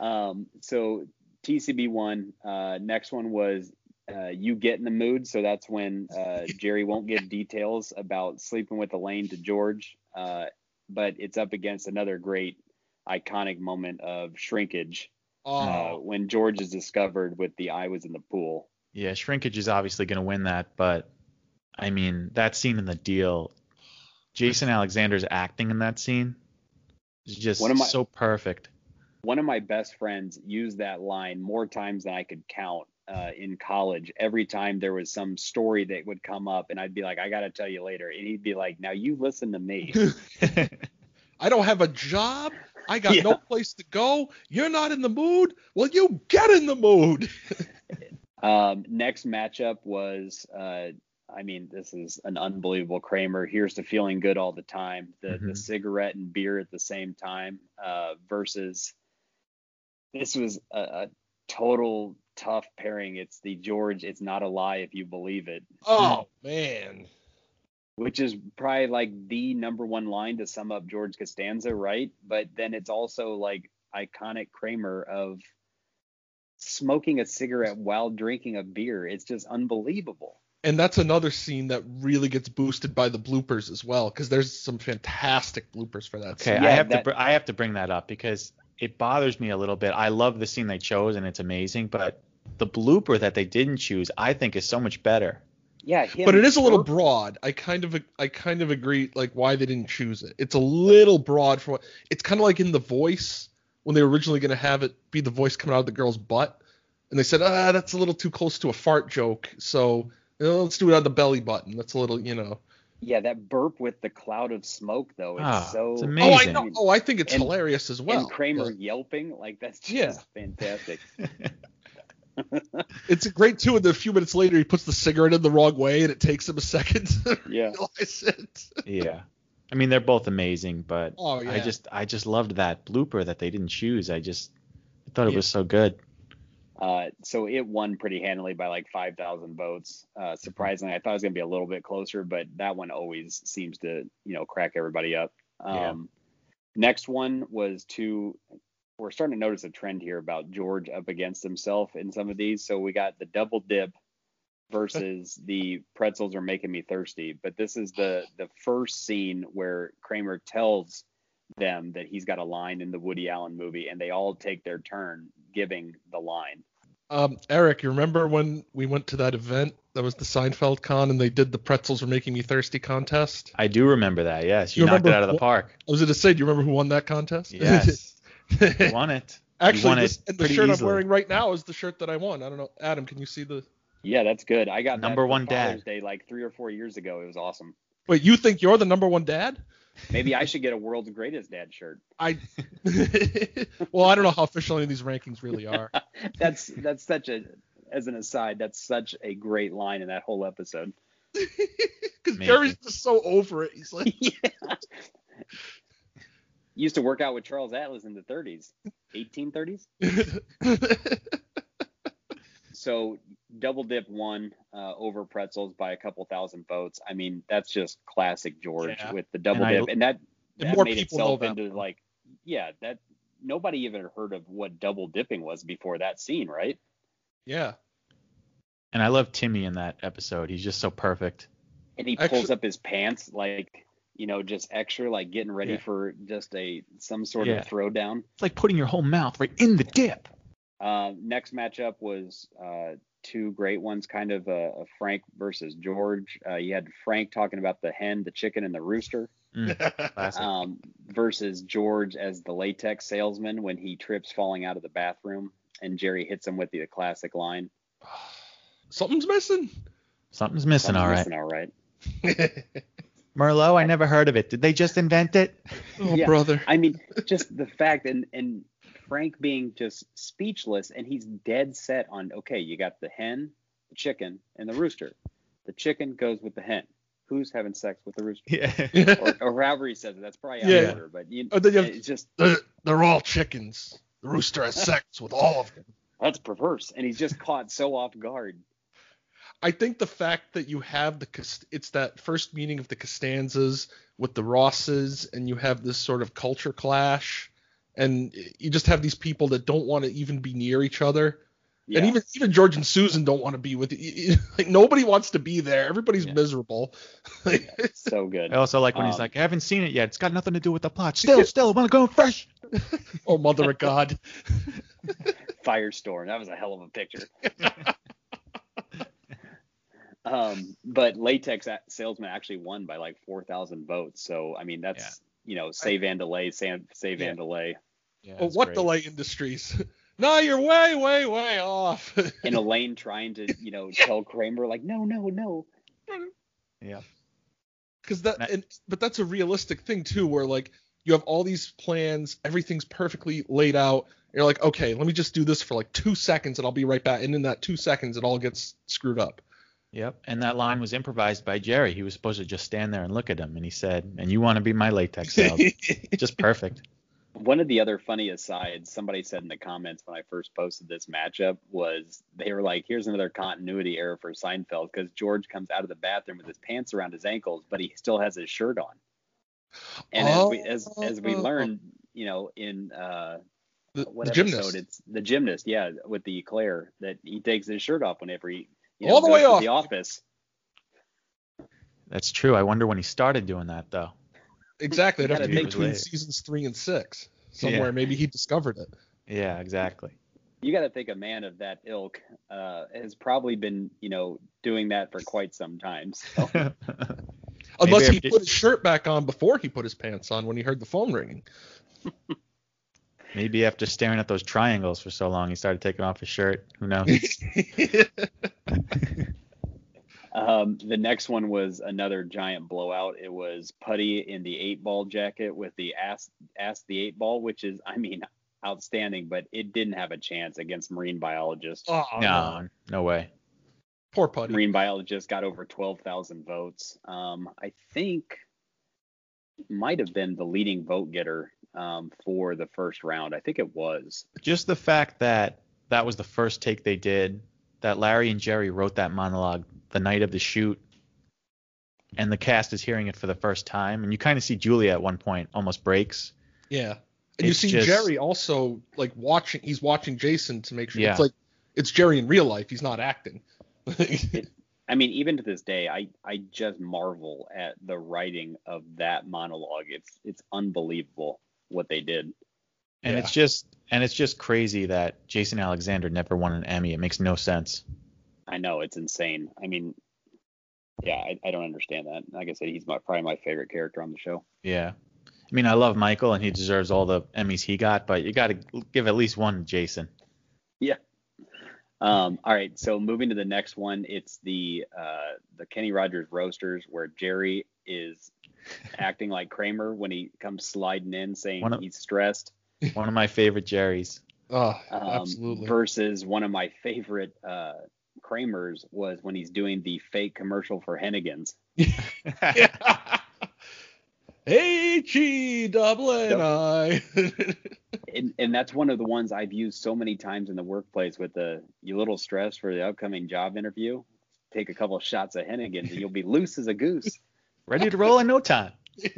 [SPEAKER 3] um so tcb one uh next one was uh, you get in the mood so that's when uh, jerry won't give details about sleeping with elaine to george uh, but it's up against another great iconic moment of shrinkage uh,
[SPEAKER 1] Oh,
[SPEAKER 3] when george is discovered with the i was in the pool
[SPEAKER 2] Yeah, Shrinkage is obviously going to win that, but I mean, that scene in the deal, Jason Alexander's acting in that scene is just
[SPEAKER 3] One of my-
[SPEAKER 2] so perfect.
[SPEAKER 3] one of my best friends used that line more times than I could count uh, in college. Every time there was some story that would come up, and I'd be like, "I got to tell you later," and he'd be like, "Now you listen to me."
[SPEAKER 1] I don't have a job. I got
[SPEAKER 3] Yeah.
[SPEAKER 1] no place to go. You're not in the mood. Well, you get in the mood.
[SPEAKER 3] Um, next matchup was, uh, I mean, this is an unbelievable Kramer. Here's to feeling good all the time. The the
[SPEAKER 2] Mhm.
[SPEAKER 3] cigarette and beer at the same time uh, versus this was a, a total tough pairing. It's the George. It's not a lie if you believe it,
[SPEAKER 1] Oh man.
[SPEAKER 3] Which is probably like the number one line to sum up George Costanza, right? But then it's also like iconic Kramer of smoking a cigarette while drinking a beer. It's just unbelievable.
[SPEAKER 1] And that's another scene that really gets boosted by the bloopers as well, because there's some fantastic bloopers for that.
[SPEAKER 2] Okay,
[SPEAKER 1] scene.
[SPEAKER 2] I have
[SPEAKER 3] that-
[SPEAKER 2] to br- I have to bring that up because it bothers me a little bit. I love the scene they chose and it's amazing, but the blooper that they didn't choose, I think, is so much better.
[SPEAKER 3] Yeah, him
[SPEAKER 1] But it is a little broad. I kind of I kind of agree like why they didn't choose it. It's a little broad for what it's kind of like in the voice when they were originally going to have it be the voice coming out of the girl's butt, and they said ah that's a little too close to a fart joke, so you know, let's do it on the belly button. That's a little you know.
[SPEAKER 3] Yeah, that burp with the cloud of smoke though. It's
[SPEAKER 2] Ah,
[SPEAKER 3] so
[SPEAKER 2] it's
[SPEAKER 1] Oh I know. Oh I think it's
[SPEAKER 3] And-
[SPEAKER 1] hilarious as well.
[SPEAKER 3] and Kramer
[SPEAKER 1] but
[SPEAKER 3] yelping like that's just
[SPEAKER 1] Yeah.
[SPEAKER 3] fantastic.
[SPEAKER 1] It's a great too. And then a few minutes later, he puts the cigarette in the wrong way, and it takes him a second to
[SPEAKER 3] Yeah.
[SPEAKER 1] realize it.
[SPEAKER 2] yeah. I mean, they're both amazing, but
[SPEAKER 1] Oh yeah.
[SPEAKER 2] I just I just loved that blooper that they didn't choose. I just I thought it
[SPEAKER 1] Yeah.
[SPEAKER 2] was so good.
[SPEAKER 3] Uh, so it won pretty handily by like 5,000 votes. Uh, surprisingly, I thought it was going to be a little bit closer, but that one always seems to, you know, crack everybody up. Um,
[SPEAKER 2] Yeah.
[SPEAKER 3] Next one was to, we're starting to notice a trend here about George up against himself in some of these. So we got the double dip versus the pretzels are making me thirsty. But this is the the first scene where Kramer tells them that he's got a line in the Woody Allen movie, and they all take their turn giving the line.
[SPEAKER 1] Um, Eric, you remember when we went to that event that was the Seinfeld con and they did the pretzels were making me thirsty contest?
[SPEAKER 2] I do remember that. Yes, you,
[SPEAKER 1] You
[SPEAKER 2] knocked it out of the park.
[SPEAKER 1] I was going to say, do you remember who won that contest?
[SPEAKER 2] Yes, you won it.
[SPEAKER 1] Actually,
[SPEAKER 2] won it
[SPEAKER 1] this, and the
[SPEAKER 2] pretty
[SPEAKER 1] shirt I'm wearing right now is the shirt that I won. I don't know, Adam. Can you see the?
[SPEAKER 3] Yeah, that's good. I got
[SPEAKER 2] Number
[SPEAKER 3] for
[SPEAKER 2] one dad.
[SPEAKER 3] Day like three or four years ago. It was awesome.
[SPEAKER 1] Wait, you think you're the number one dad?
[SPEAKER 3] Maybe I should get a world's greatest dad shirt.
[SPEAKER 1] I. well, I don't know how official any of these rankings really are.
[SPEAKER 3] That's that's such a as an aside, that's such a great line in that whole episode.
[SPEAKER 1] Because
[SPEAKER 2] Amazing.
[SPEAKER 1] Jerry's just so over it. He's like,
[SPEAKER 3] yeah. Used to work out with Charles Atlas in the 30s, 1830s. So double dip won uh, over pretzels by a couple thousand votes. I mean, that's just classic George
[SPEAKER 1] Yeah.
[SPEAKER 3] with the double
[SPEAKER 2] And I-
[SPEAKER 3] dip, and that
[SPEAKER 1] And
[SPEAKER 3] that
[SPEAKER 1] more
[SPEAKER 3] made
[SPEAKER 1] people know
[SPEAKER 3] itself
[SPEAKER 1] that.
[SPEAKER 3] into like, yeah, that nobody even heard of what double dipping was before that scene, right?
[SPEAKER 1] yeah.
[SPEAKER 2] And I love Timmy in that episode. He's just so perfect.
[SPEAKER 3] And he pulls
[SPEAKER 1] Actually-
[SPEAKER 3] up his pants like, you know, just extra, like getting ready
[SPEAKER 2] Yeah.
[SPEAKER 3] for just a some sort
[SPEAKER 2] Yeah.
[SPEAKER 3] of throwdown.
[SPEAKER 2] It's like putting your whole mouth right in the dip.
[SPEAKER 3] Uh, next matchup was uh, two great ones, kind of a, a Frank versus George. Uh, you had Frank talking about the hen, the chicken, and the rooster,
[SPEAKER 2] Mm,
[SPEAKER 3] um, versus George as the latex salesman when he trips falling out of the bathroom, and Jerry hits him with the classic line.
[SPEAKER 1] Something's missing.
[SPEAKER 2] Something's missing, all right.
[SPEAKER 3] Missing all right.
[SPEAKER 2] Merlot, I never heard of it. Did they just invent it?
[SPEAKER 1] oh,
[SPEAKER 3] Yeah.
[SPEAKER 1] brother.
[SPEAKER 3] I mean, just the fact and and Frank being just speechless, and he's dead set on okay, you got the hen, the chicken, and the rooster. The chicken goes with the hen. Who's having sex with the rooster?
[SPEAKER 2] Yeah.
[SPEAKER 3] or, or however he says it. That's probably out
[SPEAKER 1] Yeah.
[SPEAKER 3] of order, but you,
[SPEAKER 1] Oh, then you have-
[SPEAKER 3] it's just
[SPEAKER 1] they're, they're all chickens. The rooster has sex with all of them.
[SPEAKER 3] that's perverse, and he's just caught so off guard.
[SPEAKER 1] I think the fact that you have the it's that first meeting of the Costanzas with the Rosses, and you have this sort of culture clash, and you just have these people that don't want to even be near each other,
[SPEAKER 3] Yeah.
[SPEAKER 1] and even even George and Susan don't want to be with you. Like nobody wants to be there. Everybody's
[SPEAKER 2] Yeah.
[SPEAKER 1] miserable.
[SPEAKER 3] so good.
[SPEAKER 2] I also like when he's
[SPEAKER 3] Um,
[SPEAKER 2] like, I haven't seen it yet. It's got nothing to do with the plot. Still, still, I want to go fresh.
[SPEAKER 1] oh mother of God.
[SPEAKER 3] Firestorm. That was a hell of a picture. Um, but latex salesman actually won by like four thousand votes. So I mean, that's you know, save and delay, save, save
[SPEAKER 1] Yeah.
[SPEAKER 3] and delay.
[SPEAKER 2] Yeah,
[SPEAKER 1] Well, what
[SPEAKER 2] great.
[SPEAKER 1] delay industries? no, you're way, way, way off.
[SPEAKER 3] And Elaine trying to you know tell Kramer like, no, no, no.
[SPEAKER 2] Yeah.
[SPEAKER 1] because that
[SPEAKER 2] That-
[SPEAKER 1] and, but that's a realistic thing too where like you have all these plans, everything's perfectly laid out. You're like, okay, let me just do this for like two seconds and I'll be right back. And in that two seconds, it all gets screwed up.
[SPEAKER 2] Yep. And that line was improvised by Jerry. He was supposed to just stand there and look at him, and he said, "And you want to be my latex salve?" just perfect.
[SPEAKER 3] One of the other funny asides somebody said in the comments when I first posted this matchup was they were like, "Here's another continuity error for Seinfeld because George comes out of the bathroom with his pants around his ankles, but he still has his shirt on." And as we as as we
[SPEAKER 1] Oh.
[SPEAKER 3] learned, you know, in uh,
[SPEAKER 1] the,
[SPEAKER 3] what
[SPEAKER 1] the
[SPEAKER 3] episode
[SPEAKER 1] gymnast.
[SPEAKER 3] it's the gymnast, yeah, with the eclair that he takes his shirt off whenever he you
[SPEAKER 1] All
[SPEAKER 3] know,
[SPEAKER 1] the way
[SPEAKER 3] goes
[SPEAKER 1] off.
[SPEAKER 3] the office.
[SPEAKER 2] That's true. I wonder when he started doing that though.
[SPEAKER 1] Exactly. It'd have to
[SPEAKER 3] gotta
[SPEAKER 1] be
[SPEAKER 3] take-
[SPEAKER 1] between seasons three and six. Somewhere,
[SPEAKER 2] Yeah.
[SPEAKER 1] maybe he discovered it.
[SPEAKER 2] Yeah, exactly.
[SPEAKER 3] You got to think a man of that ilk uh, has probably been, you know, doing that for quite some time. So.
[SPEAKER 1] Unless he
[SPEAKER 2] after-
[SPEAKER 1] put his shirt back on before he put his pants on when he heard the phone ringing.
[SPEAKER 2] Maybe after staring at those triangles for so long, he started taking off his shirt. Who knows?
[SPEAKER 3] Um, the next one was another giant blowout. It was Puddy in the eight ball jacket with the ask ask the eight ball, which is, I mean, outstanding, but it didn't have a chance against marine biologist.
[SPEAKER 1] oh,
[SPEAKER 2] no, no way.
[SPEAKER 1] Poor Puddy.
[SPEAKER 3] Marine biologist got over twelve thousand votes. Um, I think might have been the leading vote getter um, for the first round. I think it was.
[SPEAKER 2] Just the fact that that was the first take they did, that Larry and Jerry wrote that monologue the night of the shoot, and the cast is hearing it for the first time, and you kind of see Julia at one point almost breaks.
[SPEAKER 1] Yeah. And you see
[SPEAKER 2] just-
[SPEAKER 1] Jerry also like watching he's watching Jason to make sure
[SPEAKER 2] Yeah.
[SPEAKER 1] it's like it's Jerry in real life, he's not acting.
[SPEAKER 3] I mean, even to this day, I I just marvel at the writing of that monologue. It's it's unbelievable what they did.
[SPEAKER 2] And
[SPEAKER 1] Yeah.
[SPEAKER 2] it's just and it's just crazy that Jason Alexander never won an Emmy. It makes no sense.
[SPEAKER 3] I know it's insane. I mean, yeah, I, I don't understand that. Like I said, he's my, probably my favorite character on the show.
[SPEAKER 2] Yeah. I mean, I love Michael and he deserves all the Emmys he got, but you got to give at least one to Jason. Yeah.
[SPEAKER 3] Um, all right, so moving to the next one, it's the uh, the Kenny Rogers roasters where Jerry is acting like Kramer when he comes sliding in saying
[SPEAKER 2] One of-
[SPEAKER 3] he's stressed.
[SPEAKER 2] One of my favorite Jerrys.
[SPEAKER 1] oh,
[SPEAKER 3] Um,
[SPEAKER 1] absolutely.
[SPEAKER 3] Versus one of my favorite uh, Kramers was when he's doing the fake commercial for Hennigan's.
[SPEAKER 1] H E double N I.
[SPEAKER 3] and, and that's one of the ones I've used so many times in the workplace with the you little stressed for the upcoming job interview. Take a couple of shots of Hennigan's and you'll be loose as a goose.
[SPEAKER 2] Ready to roll in no time.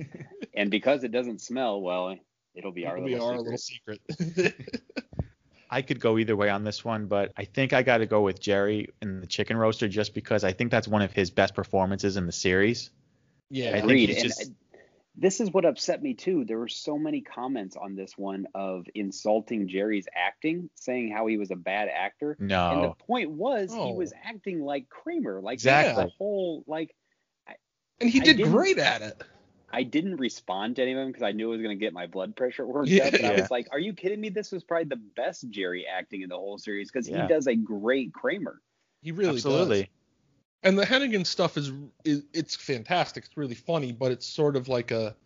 [SPEAKER 3] And because it doesn't smell, well, it'll be our
[SPEAKER 1] It'll be
[SPEAKER 3] little
[SPEAKER 1] our
[SPEAKER 3] secret.
[SPEAKER 1] little secret.
[SPEAKER 2] I could go either way on this one, but I think I got to go with Jerry in the chicken roaster just because I think that's one of his best performances in the series.
[SPEAKER 1] yeah.
[SPEAKER 2] I think
[SPEAKER 3] Agreed.
[SPEAKER 2] he's
[SPEAKER 3] And
[SPEAKER 2] just-
[SPEAKER 3] I- this is what upset me too. There were so many comments on this one of insulting Jerry's acting, saying how he was a bad actor. No. And the point was he
[SPEAKER 1] Oh.
[SPEAKER 3] was acting like Kramer, like
[SPEAKER 2] Exactly.
[SPEAKER 3] the whole like
[SPEAKER 1] and he did great at it.
[SPEAKER 3] I didn't respond to any of them because I knew it was going to get my blood pressure worked
[SPEAKER 1] Yeah.
[SPEAKER 3] up. But I was like, "Are you kidding me? This was probably the best Jerry acting in the whole series because
[SPEAKER 2] Yeah.
[SPEAKER 3] he does a great Kramer."
[SPEAKER 1] He really
[SPEAKER 2] Absolutely.
[SPEAKER 1] does. And the Hennigan stuff is, is it's fantastic. It's really funny, but it's sort of like a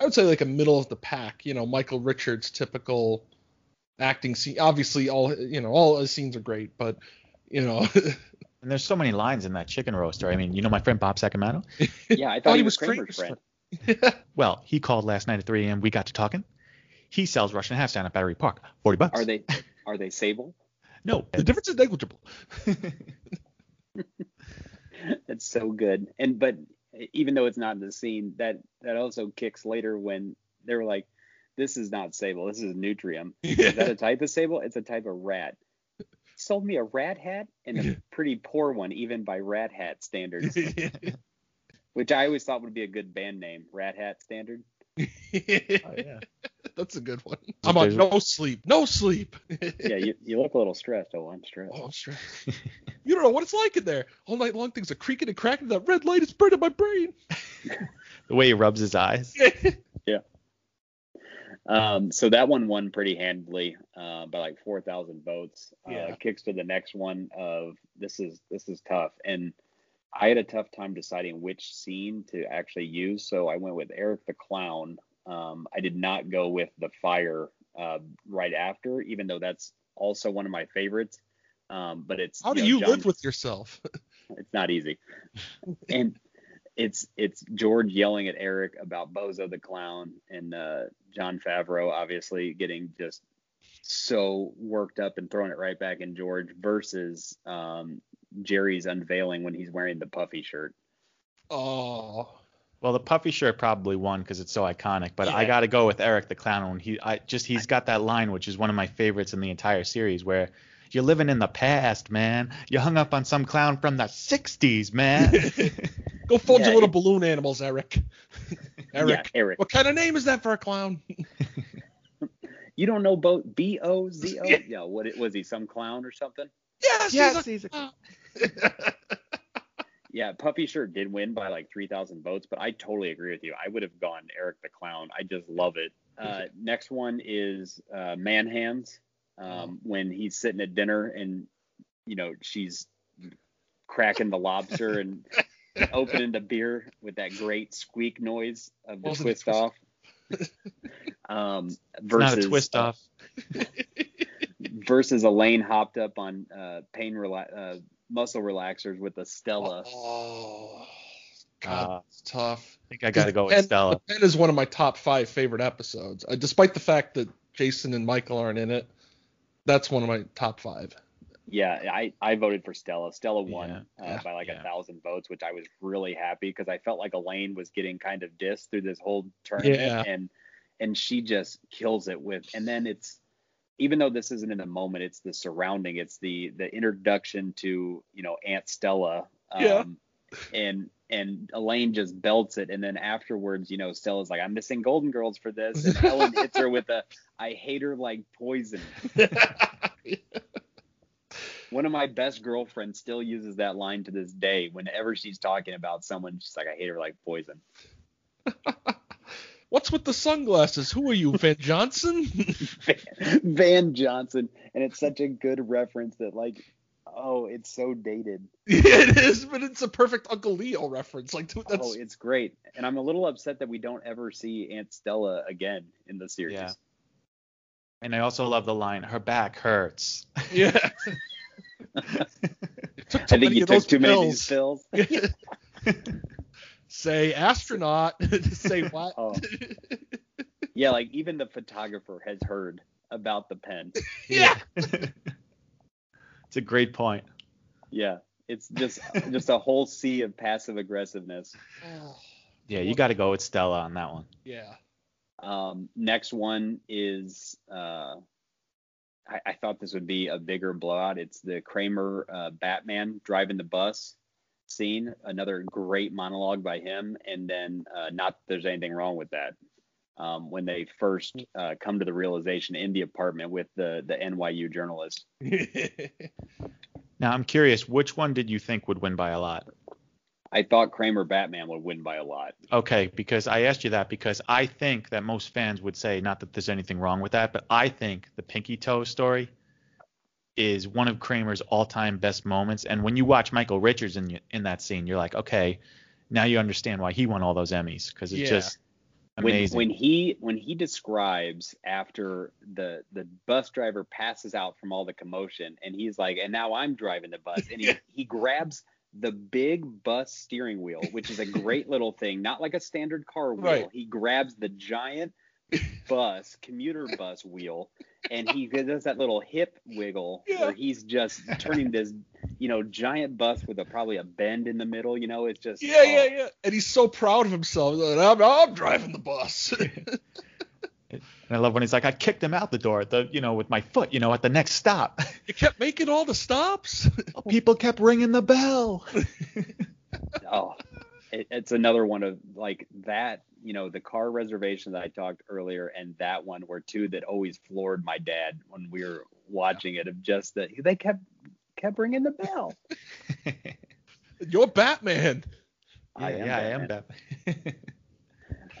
[SPEAKER 1] I would say like a middle of the pack, you know, Michael Richards typical acting scene. Obviously all you know, all his scenes are great, but you know,
[SPEAKER 2] And there's so many lines in that chicken roaster. I mean, you know my friend Bob Sacamano?
[SPEAKER 3] Yeah, I thought
[SPEAKER 1] Oh,
[SPEAKER 3] he
[SPEAKER 1] he
[SPEAKER 3] was
[SPEAKER 1] was
[SPEAKER 3] Kramer's
[SPEAKER 1] Kramer's
[SPEAKER 3] friend.
[SPEAKER 2] Well, he called last night at 3 a.m. We got to talking. He sells Russian half down at Battery Park. 40 bucks.
[SPEAKER 3] Are they are they Sable?
[SPEAKER 2] No.
[SPEAKER 1] the difference is negligible.
[SPEAKER 3] That's so good. And but even though it's not in the scene, that that also kicks later when they were like, "This is not Sable. This is Nutria." Is that a type of Sable? It's a type of rat. He sold me a rat hat and a pretty poor one, even by rat hat standards, which I always thought would be a good band name, Rat Hat Standard.
[SPEAKER 2] Oh, yeah.
[SPEAKER 1] That's a good one. I'm on no sleep. No sleep.
[SPEAKER 3] Yeah, you, you look a little stressed. Oh, I'm stressed.
[SPEAKER 1] Oh, I'm stressed. you don't know what it's like in there. All night long, things are creaking and cracking. That red light is burning my brain.
[SPEAKER 2] The way he rubs his eyes.
[SPEAKER 3] Um, so that one won pretty handily uh, by like 4,000 votes.
[SPEAKER 1] Yeah.
[SPEAKER 3] Uh, kicks to the next one of this is this is tough, and I had a tough time deciding which scene to actually use. So I went with Eric the Clown Um, I did not go with the fire uh, right after, even though that's also one of my favorites. Um, but it's
[SPEAKER 1] How do
[SPEAKER 3] know,
[SPEAKER 1] you
[SPEAKER 3] John-
[SPEAKER 1] live with yourself?
[SPEAKER 3] It's not easy, and it's it's George yelling at Eric about Bozo the clown, and uh, Jon Favreau obviously getting just so worked up and throwing it right back in George versus um, Jerry's unveiling when he's wearing the puffy shirt.
[SPEAKER 1] oh,
[SPEAKER 2] Well, the puffy shirt probably won because it's so iconic, but I got to go with Eric the Clown. When he, I just he's got that line which is one of my favorites in the entire series, where you're living in the past, man. You hung up on some clown from the '60s, man.
[SPEAKER 1] go fold
[SPEAKER 3] Yeah,
[SPEAKER 1] your little
[SPEAKER 3] it-
[SPEAKER 1] balloon animals, Eric. Eric,
[SPEAKER 3] Yeah, Eric.
[SPEAKER 1] what kind of name is that for a clown?
[SPEAKER 3] You don't know Bo B O Z O?
[SPEAKER 1] Yeah.
[SPEAKER 3] Yeah. What it, was he? Some clown or something?
[SPEAKER 1] yes,
[SPEAKER 2] yes,
[SPEAKER 1] he's
[SPEAKER 2] he's a
[SPEAKER 1] a clown.
[SPEAKER 3] Yeah, Puffy shirt did win by like 3,000 votes, but I totally agree with you. I would have gone Eric the Clown. I just love it. Uh, next one is uh, Man Hands. Um, when he's sitting at dinner and, you know, she's cracking the lobster and opening the beer with that great squeak noise of the twist
[SPEAKER 1] twist-
[SPEAKER 3] off. um,
[SPEAKER 2] It's
[SPEAKER 3] versus
[SPEAKER 2] not a twist
[SPEAKER 3] uh,
[SPEAKER 2] off.
[SPEAKER 3] versus Elaine hopped up on uh, pain rela- uh, muscle relaxers with a Stella.
[SPEAKER 1] Oh, God,
[SPEAKER 2] Uh,
[SPEAKER 1] it's tough.
[SPEAKER 2] I think I got to go with
[SPEAKER 1] And
[SPEAKER 2] Stella.
[SPEAKER 1] The Pen is one of my top five favorite episodes, uh, despite the fact that Jason and Michael aren't in it. That's one of my top five.
[SPEAKER 3] Yeah, I, I voted for Stella. Stella won
[SPEAKER 2] Yeah,
[SPEAKER 3] uh,
[SPEAKER 1] yeah,
[SPEAKER 3] by like a thousand votes, which I was really happy because I felt like Elaine was getting kind of dissed through this whole tournament,
[SPEAKER 1] Yeah.
[SPEAKER 3] and and she just kills it with. And then it's even though this isn't in the moment, it's the surrounding, it's the the introduction to you know Aunt Stella. Um,
[SPEAKER 1] Yeah.
[SPEAKER 3] And and Elaine just belts it, and then afterwards, you know, Stella's like, "I'm missing Golden Girls for this," and Ellen hits her with a, "I hate her like poison." One of my best girlfriends still uses that line to this day. Whenever she's talking about someone, she's like, I hate her like poison.
[SPEAKER 1] What's with the sunglasses? Who are you, Van Johnson?
[SPEAKER 3] Van, Van Johnson. And it's such a good reference that, like, oh, it's so dated.
[SPEAKER 1] it is, but it's a perfect Uncle Leo reference. Like dude, that's
[SPEAKER 3] Oh, it's great. And I'm a little upset that we don't ever see Aunt Stella again in the series.
[SPEAKER 2] Yeah. And I also love the line, "Her back hurts."
[SPEAKER 1] yeah. Took too
[SPEAKER 3] I think
[SPEAKER 1] many
[SPEAKER 3] you took
[SPEAKER 1] those
[SPEAKER 3] too many of these
[SPEAKER 1] pills.
[SPEAKER 3] pills.
[SPEAKER 1] Say astronaut. Say what?
[SPEAKER 3] Oh. Yeah, like even the photographer has heard about the pen.
[SPEAKER 1] yeah.
[SPEAKER 2] It's a great point.
[SPEAKER 3] Yeah. It's just just a whole sea of passive aggressiveness.
[SPEAKER 2] Yeah, you got to go with Stella on that one.
[SPEAKER 1] Yeah.
[SPEAKER 3] Um, next one is uh, I, I thought this would be a bigger blowout. It's the Kramer uh, Batman driving the bus scene. Another great monologue by him, and then uh, not that there's anything wrong with that. Um, when they first uh, come to the realization in the apartment with the the NYU journalist.
[SPEAKER 2] Now I'm curious, which one did you think would win by a lot?
[SPEAKER 3] I thought Kramer Batman would win by a lot.
[SPEAKER 2] Okay, because I asked you that because I think that most fans would say not that there's anything wrong with that, but I think the Pinky Toe story is one of Kramer's all-time best moments. And when you watch Michael Richards in in that scene, you're like, okay, now you understand why he won all those Emmys because it's
[SPEAKER 1] Yeah.
[SPEAKER 2] just
[SPEAKER 3] when
[SPEAKER 2] amazing.
[SPEAKER 3] when he when he describes after the the bus driver passes out from all the commotion and he's like and now I'm driving the bus and he he grabs the big bus steering wheel which is a great little thing not like a standard car wheel
[SPEAKER 1] Right.
[SPEAKER 3] he grabs the giant bus commuter bus wheel and he does that little hip wiggle
[SPEAKER 1] Yeah.
[SPEAKER 3] where he's just turning this you know giant bus with a probably a bend in the middle you know it's just
[SPEAKER 1] Yeah,
[SPEAKER 3] oh,
[SPEAKER 1] yeah, yeah. And he's so proud of himself. Like, I'm, I'm driving the bus.
[SPEAKER 2] and I love when he's like, I kicked him out the door at the, you know, with my foot, you know, at the next stop.
[SPEAKER 1] you kept making all the stops.
[SPEAKER 2] People kept ringing the bell.
[SPEAKER 3] oh it, it's another one of like that you know the car reservation that i talked earlier and that one were two that always floored my dad when we were watching it of just that they kept kept ringing the bell
[SPEAKER 1] You're Batman.
[SPEAKER 3] I am
[SPEAKER 2] yeah, I am
[SPEAKER 3] Batman.
[SPEAKER 2] Batman.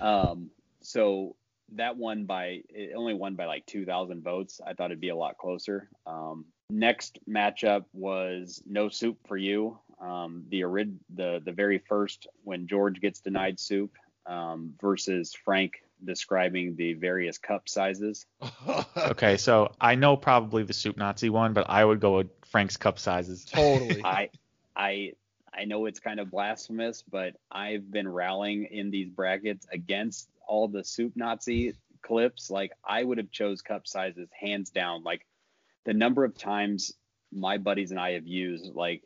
[SPEAKER 3] um so that one by it only won by like 2000 votes i thought it'd be a lot closer um next matchup was no soup for you um the orig- the the very first when george gets denied soup um versus frank describing the various cup sizes.
[SPEAKER 2] Okay, so I know probably the soup Nazi one, but I would go with Frank's cup sizes.
[SPEAKER 1] totally.
[SPEAKER 3] I I I know it's kind of blasphemous, but I've been rallying in these brackets against all the soup Nazi clips. Like I would have chose cup sizes hands down. Like the number of times my buddies and I have used like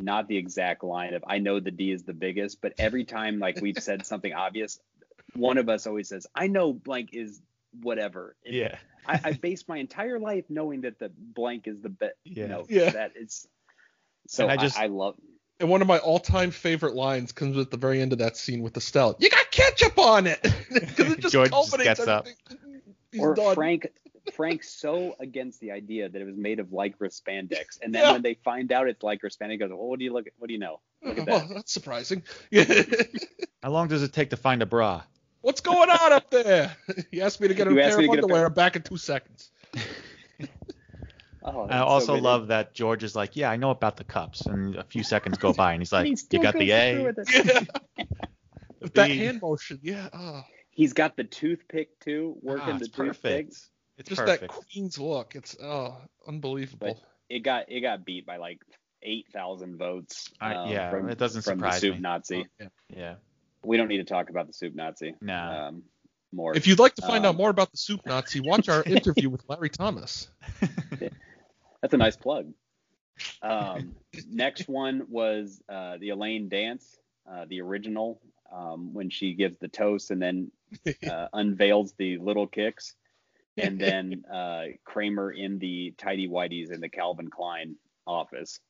[SPEAKER 3] not the exact line of I know the D is the biggest, but every time like we've said something obvious, one of us always says, I know blank is whatever. It-
[SPEAKER 2] Yeah.
[SPEAKER 3] I, I based my entire life knowing that the blank is the best.
[SPEAKER 2] Yeah.
[SPEAKER 3] You know,
[SPEAKER 1] Yeah.
[SPEAKER 3] that it's so
[SPEAKER 2] And I
[SPEAKER 3] I,
[SPEAKER 2] just-
[SPEAKER 3] I love
[SPEAKER 1] and one of my all-time favorite lines comes at the very end of that scene with Estelle. You got ketchup on it because it just
[SPEAKER 2] George just
[SPEAKER 1] culminates
[SPEAKER 2] gets up.
[SPEAKER 1] everything. He's
[SPEAKER 3] or
[SPEAKER 1] done.
[SPEAKER 3] Frank Frank's so against the idea that it was made of lycra spandex, and then
[SPEAKER 1] Yeah.
[SPEAKER 3] when they find out it's lycra spandex, goes, "Well, what do you look? What do you know? Look at
[SPEAKER 1] Oh,
[SPEAKER 3] that."
[SPEAKER 1] that's surprising. Yeah.
[SPEAKER 2] How long does it take to find a bra?
[SPEAKER 1] What's going on up there? He asked me to get a
[SPEAKER 3] You
[SPEAKER 1] pair of
[SPEAKER 3] to get a
[SPEAKER 1] underwear. I'm back in two seconds.
[SPEAKER 3] Oh,
[SPEAKER 2] I
[SPEAKER 3] that's so
[SPEAKER 2] also love that George is like, yeah, I know about the cups, and a few seconds go by, and he's like,
[SPEAKER 3] He
[SPEAKER 2] you got the A,
[SPEAKER 3] with.
[SPEAKER 1] Yeah.
[SPEAKER 2] the
[SPEAKER 1] that
[SPEAKER 2] B.
[SPEAKER 1] hand motion. Yeah. Oh,
[SPEAKER 3] He's got the toothpick too, working
[SPEAKER 2] Ah,
[SPEAKER 3] the
[SPEAKER 2] it's
[SPEAKER 3] toothpick.
[SPEAKER 2] perfect. It's
[SPEAKER 1] just
[SPEAKER 2] perfect.
[SPEAKER 1] that queen's look. It's oh, unbelievable.
[SPEAKER 3] It got it got beat by like eight thousand votes.
[SPEAKER 2] I-
[SPEAKER 3] um,
[SPEAKER 2] yeah,
[SPEAKER 3] from,
[SPEAKER 2] it doesn't
[SPEAKER 3] from the
[SPEAKER 2] surprise
[SPEAKER 3] soup
[SPEAKER 2] me.
[SPEAKER 3] Nazi.
[SPEAKER 1] Oh, yeah.
[SPEAKER 2] yeah.
[SPEAKER 3] We don't need to talk about the soup Nazi.
[SPEAKER 2] No.
[SPEAKER 3] Um, more.
[SPEAKER 1] If you'd like to find out
[SPEAKER 3] Um,
[SPEAKER 1] more about the soup Nazi, watch our interview with Larry Thomas.
[SPEAKER 3] That's a nice plug. Um, next one was uh, the Elaine dance, uh, the original, um, when she gives the toast and then uh, unveils the little kicks, and then uh, Kramer in the tidy whities in the Calvin Klein office.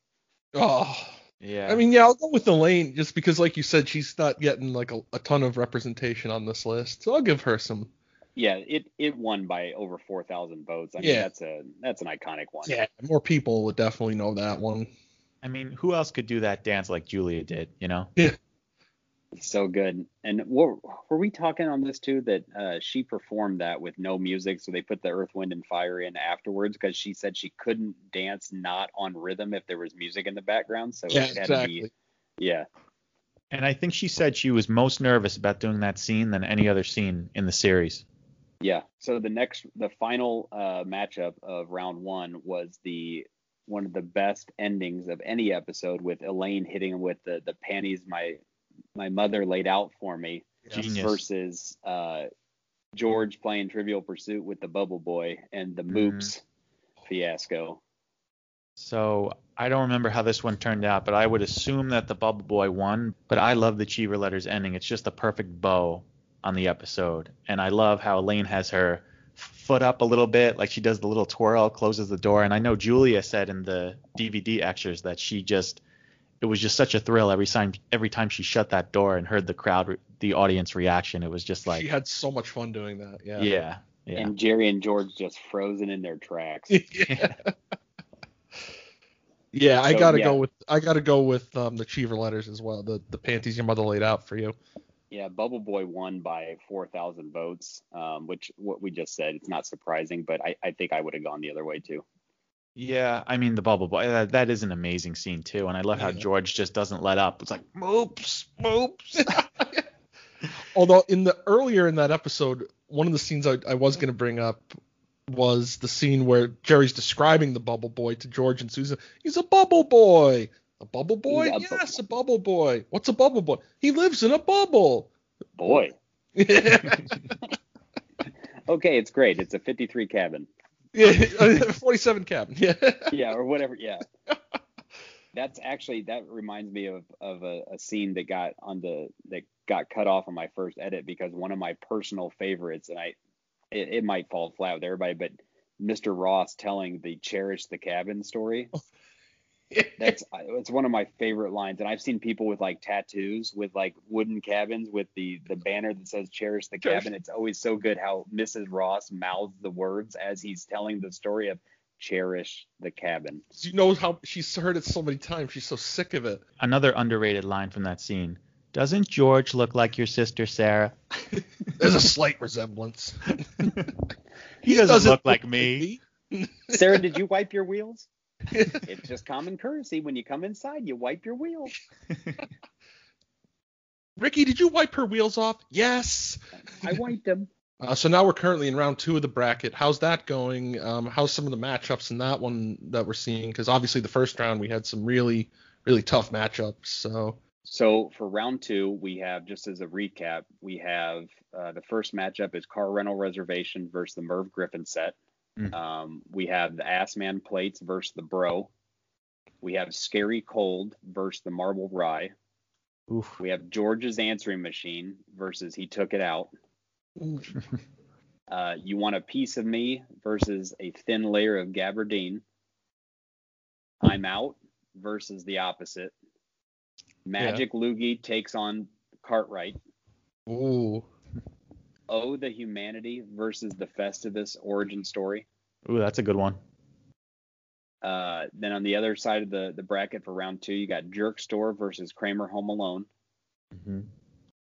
[SPEAKER 1] Oh,
[SPEAKER 2] yeah.
[SPEAKER 1] I mean, yeah, I'll go with Elaine just because, like you said, she's not getting like a, a ton of representation on this list. So I'll give her some.
[SPEAKER 3] Yeah, it it won by over four thousand votes. I mean,
[SPEAKER 1] Yeah.
[SPEAKER 3] that's a that's an iconic one.
[SPEAKER 1] Yeah, more people would definitely know that one.
[SPEAKER 2] I mean, who else could do that dance like Julia did, you know?
[SPEAKER 3] So good. And were, were we talking on this too that uh, she performed that with no music, so they put the Earth, Wind, and Fire in afterwards because she said she couldn't dance not on rhythm if there was music in the background. So
[SPEAKER 1] Yeah,
[SPEAKER 3] it had
[SPEAKER 1] exactly.
[SPEAKER 3] to be, yeah,
[SPEAKER 2] And I think she said she was most nervous about doing that scene than any other scene in the series.
[SPEAKER 3] yeah. So the next, the final uh, matchup of round one was the one of the best endings of any episode with Elaine hitting with the the panties my my mother laid out for me.
[SPEAKER 2] Genius.
[SPEAKER 3] versus uh, George playing Trivial Pursuit with the Bubble Boy and the
[SPEAKER 2] Mm-hmm.
[SPEAKER 3] Moops fiasco.
[SPEAKER 2] So I don't remember how this one turned out, but I would assume that the Bubble Boy won. But I love the Cheever Letters ending. It's just a perfect bow on the episode. And I love how Elaine has her foot up a little bit, like she does the little twirl, closes the door. And I know Julia said in the DVD extras that she just it was just such a thrill every time every time she shut that door and heard the crowd the audience reaction. It was just like
[SPEAKER 1] she had so much fun doing that. Yeah.
[SPEAKER 2] yeah. Yeah.
[SPEAKER 3] And Jerry and George just frozen in their tracks.
[SPEAKER 1] yeah. Yeah, I
[SPEAKER 3] So,
[SPEAKER 1] gotta
[SPEAKER 3] yeah.
[SPEAKER 1] go with I gotta go with um, the Cheever letters as well. The the panties your mother laid out for you.
[SPEAKER 3] yeah, Bubble Boy won by 4,000 votes, um, which what we just said, it's not surprising, but I, I think I would have gone the other way too.
[SPEAKER 2] Yeah, I mean the bubble boy. That, that is an amazing scene too, and I love how
[SPEAKER 1] Yeah.
[SPEAKER 2] George just doesn't let up. It's like moops, moops.
[SPEAKER 1] Although in the earlier in that episode, one of the scenes I, I was gonna bring up was the scene where Jerry's describing the bubble boy to George and Susan. He's a bubble boy. A bubble boy?
[SPEAKER 3] He's a bu-
[SPEAKER 1] yes, a bubble boy. What's a bubble boy? He lives in a bubble.
[SPEAKER 3] Boy. Okay, it's great. It's a 53 cabin.
[SPEAKER 1] 47 cabin. Yeah.
[SPEAKER 3] yeah, or whatever. Yeah. That's actually that reminds me of of a, a scene that got on the that got cut off on my first edit because one of my personal favorites, and I it, it might fall flat with everybody, but Mr. Ross telling the cherish the cabin story. That's it's one of my favorite lines, and I've seen people with like tattoos with like wooden cabins with the the banner that says "Cherish the cabin." It's always so good how Mrs. Ross mouths the words as he's telling the story of "Cherish the cabin."
[SPEAKER 1] you know how she's heard it so many times. She's so sick of it.
[SPEAKER 2] Another underrated line from that scene. Doesn't George look like your sister Sarah?
[SPEAKER 1] There's a slight resemblance.
[SPEAKER 2] He doesn't, look like me.
[SPEAKER 3] Sarah, did you wipe your wheels? It's just common courtesy when you come inside, you wipe your wheels.
[SPEAKER 1] Ricky, did you wipe her wheels off? Yes.
[SPEAKER 3] I wiped them.
[SPEAKER 1] Uh, so now we're currently in round two of the bracket. How's that going? Um, how's some of the matchups in that one that we're seeing? Because obviously the first round we had some really, really tough matchups. So
[SPEAKER 3] So for round two, we have just as a recap, we have uh, the first matchup is Car Rental Reservation versus the Merv Griffin set.
[SPEAKER 2] Mm.
[SPEAKER 3] Um, we have the Assman Plates versus the Bro. We have Scary Cold versus the Marble Rye.
[SPEAKER 2] Oof.
[SPEAKER 3] We have George's Answering Machine versus He Took It Out. Uh, you want a piece of me versus a thin layer of gabardine. I'm out versus the opposite. Magic Loogie takes on Cartwright.
[SPEAKER 1] ooh,
[SPEAKER 3] Oh, the Humanity versus the Festivus origin story.
[SPEAKER 2] Ooh, that's a good one.
[SPEAKER 3] Uh, then on the other side of the, the bracket for round two, you got Jerk Store versus Kramer Home Alone.
[SPEAKER 2] hmm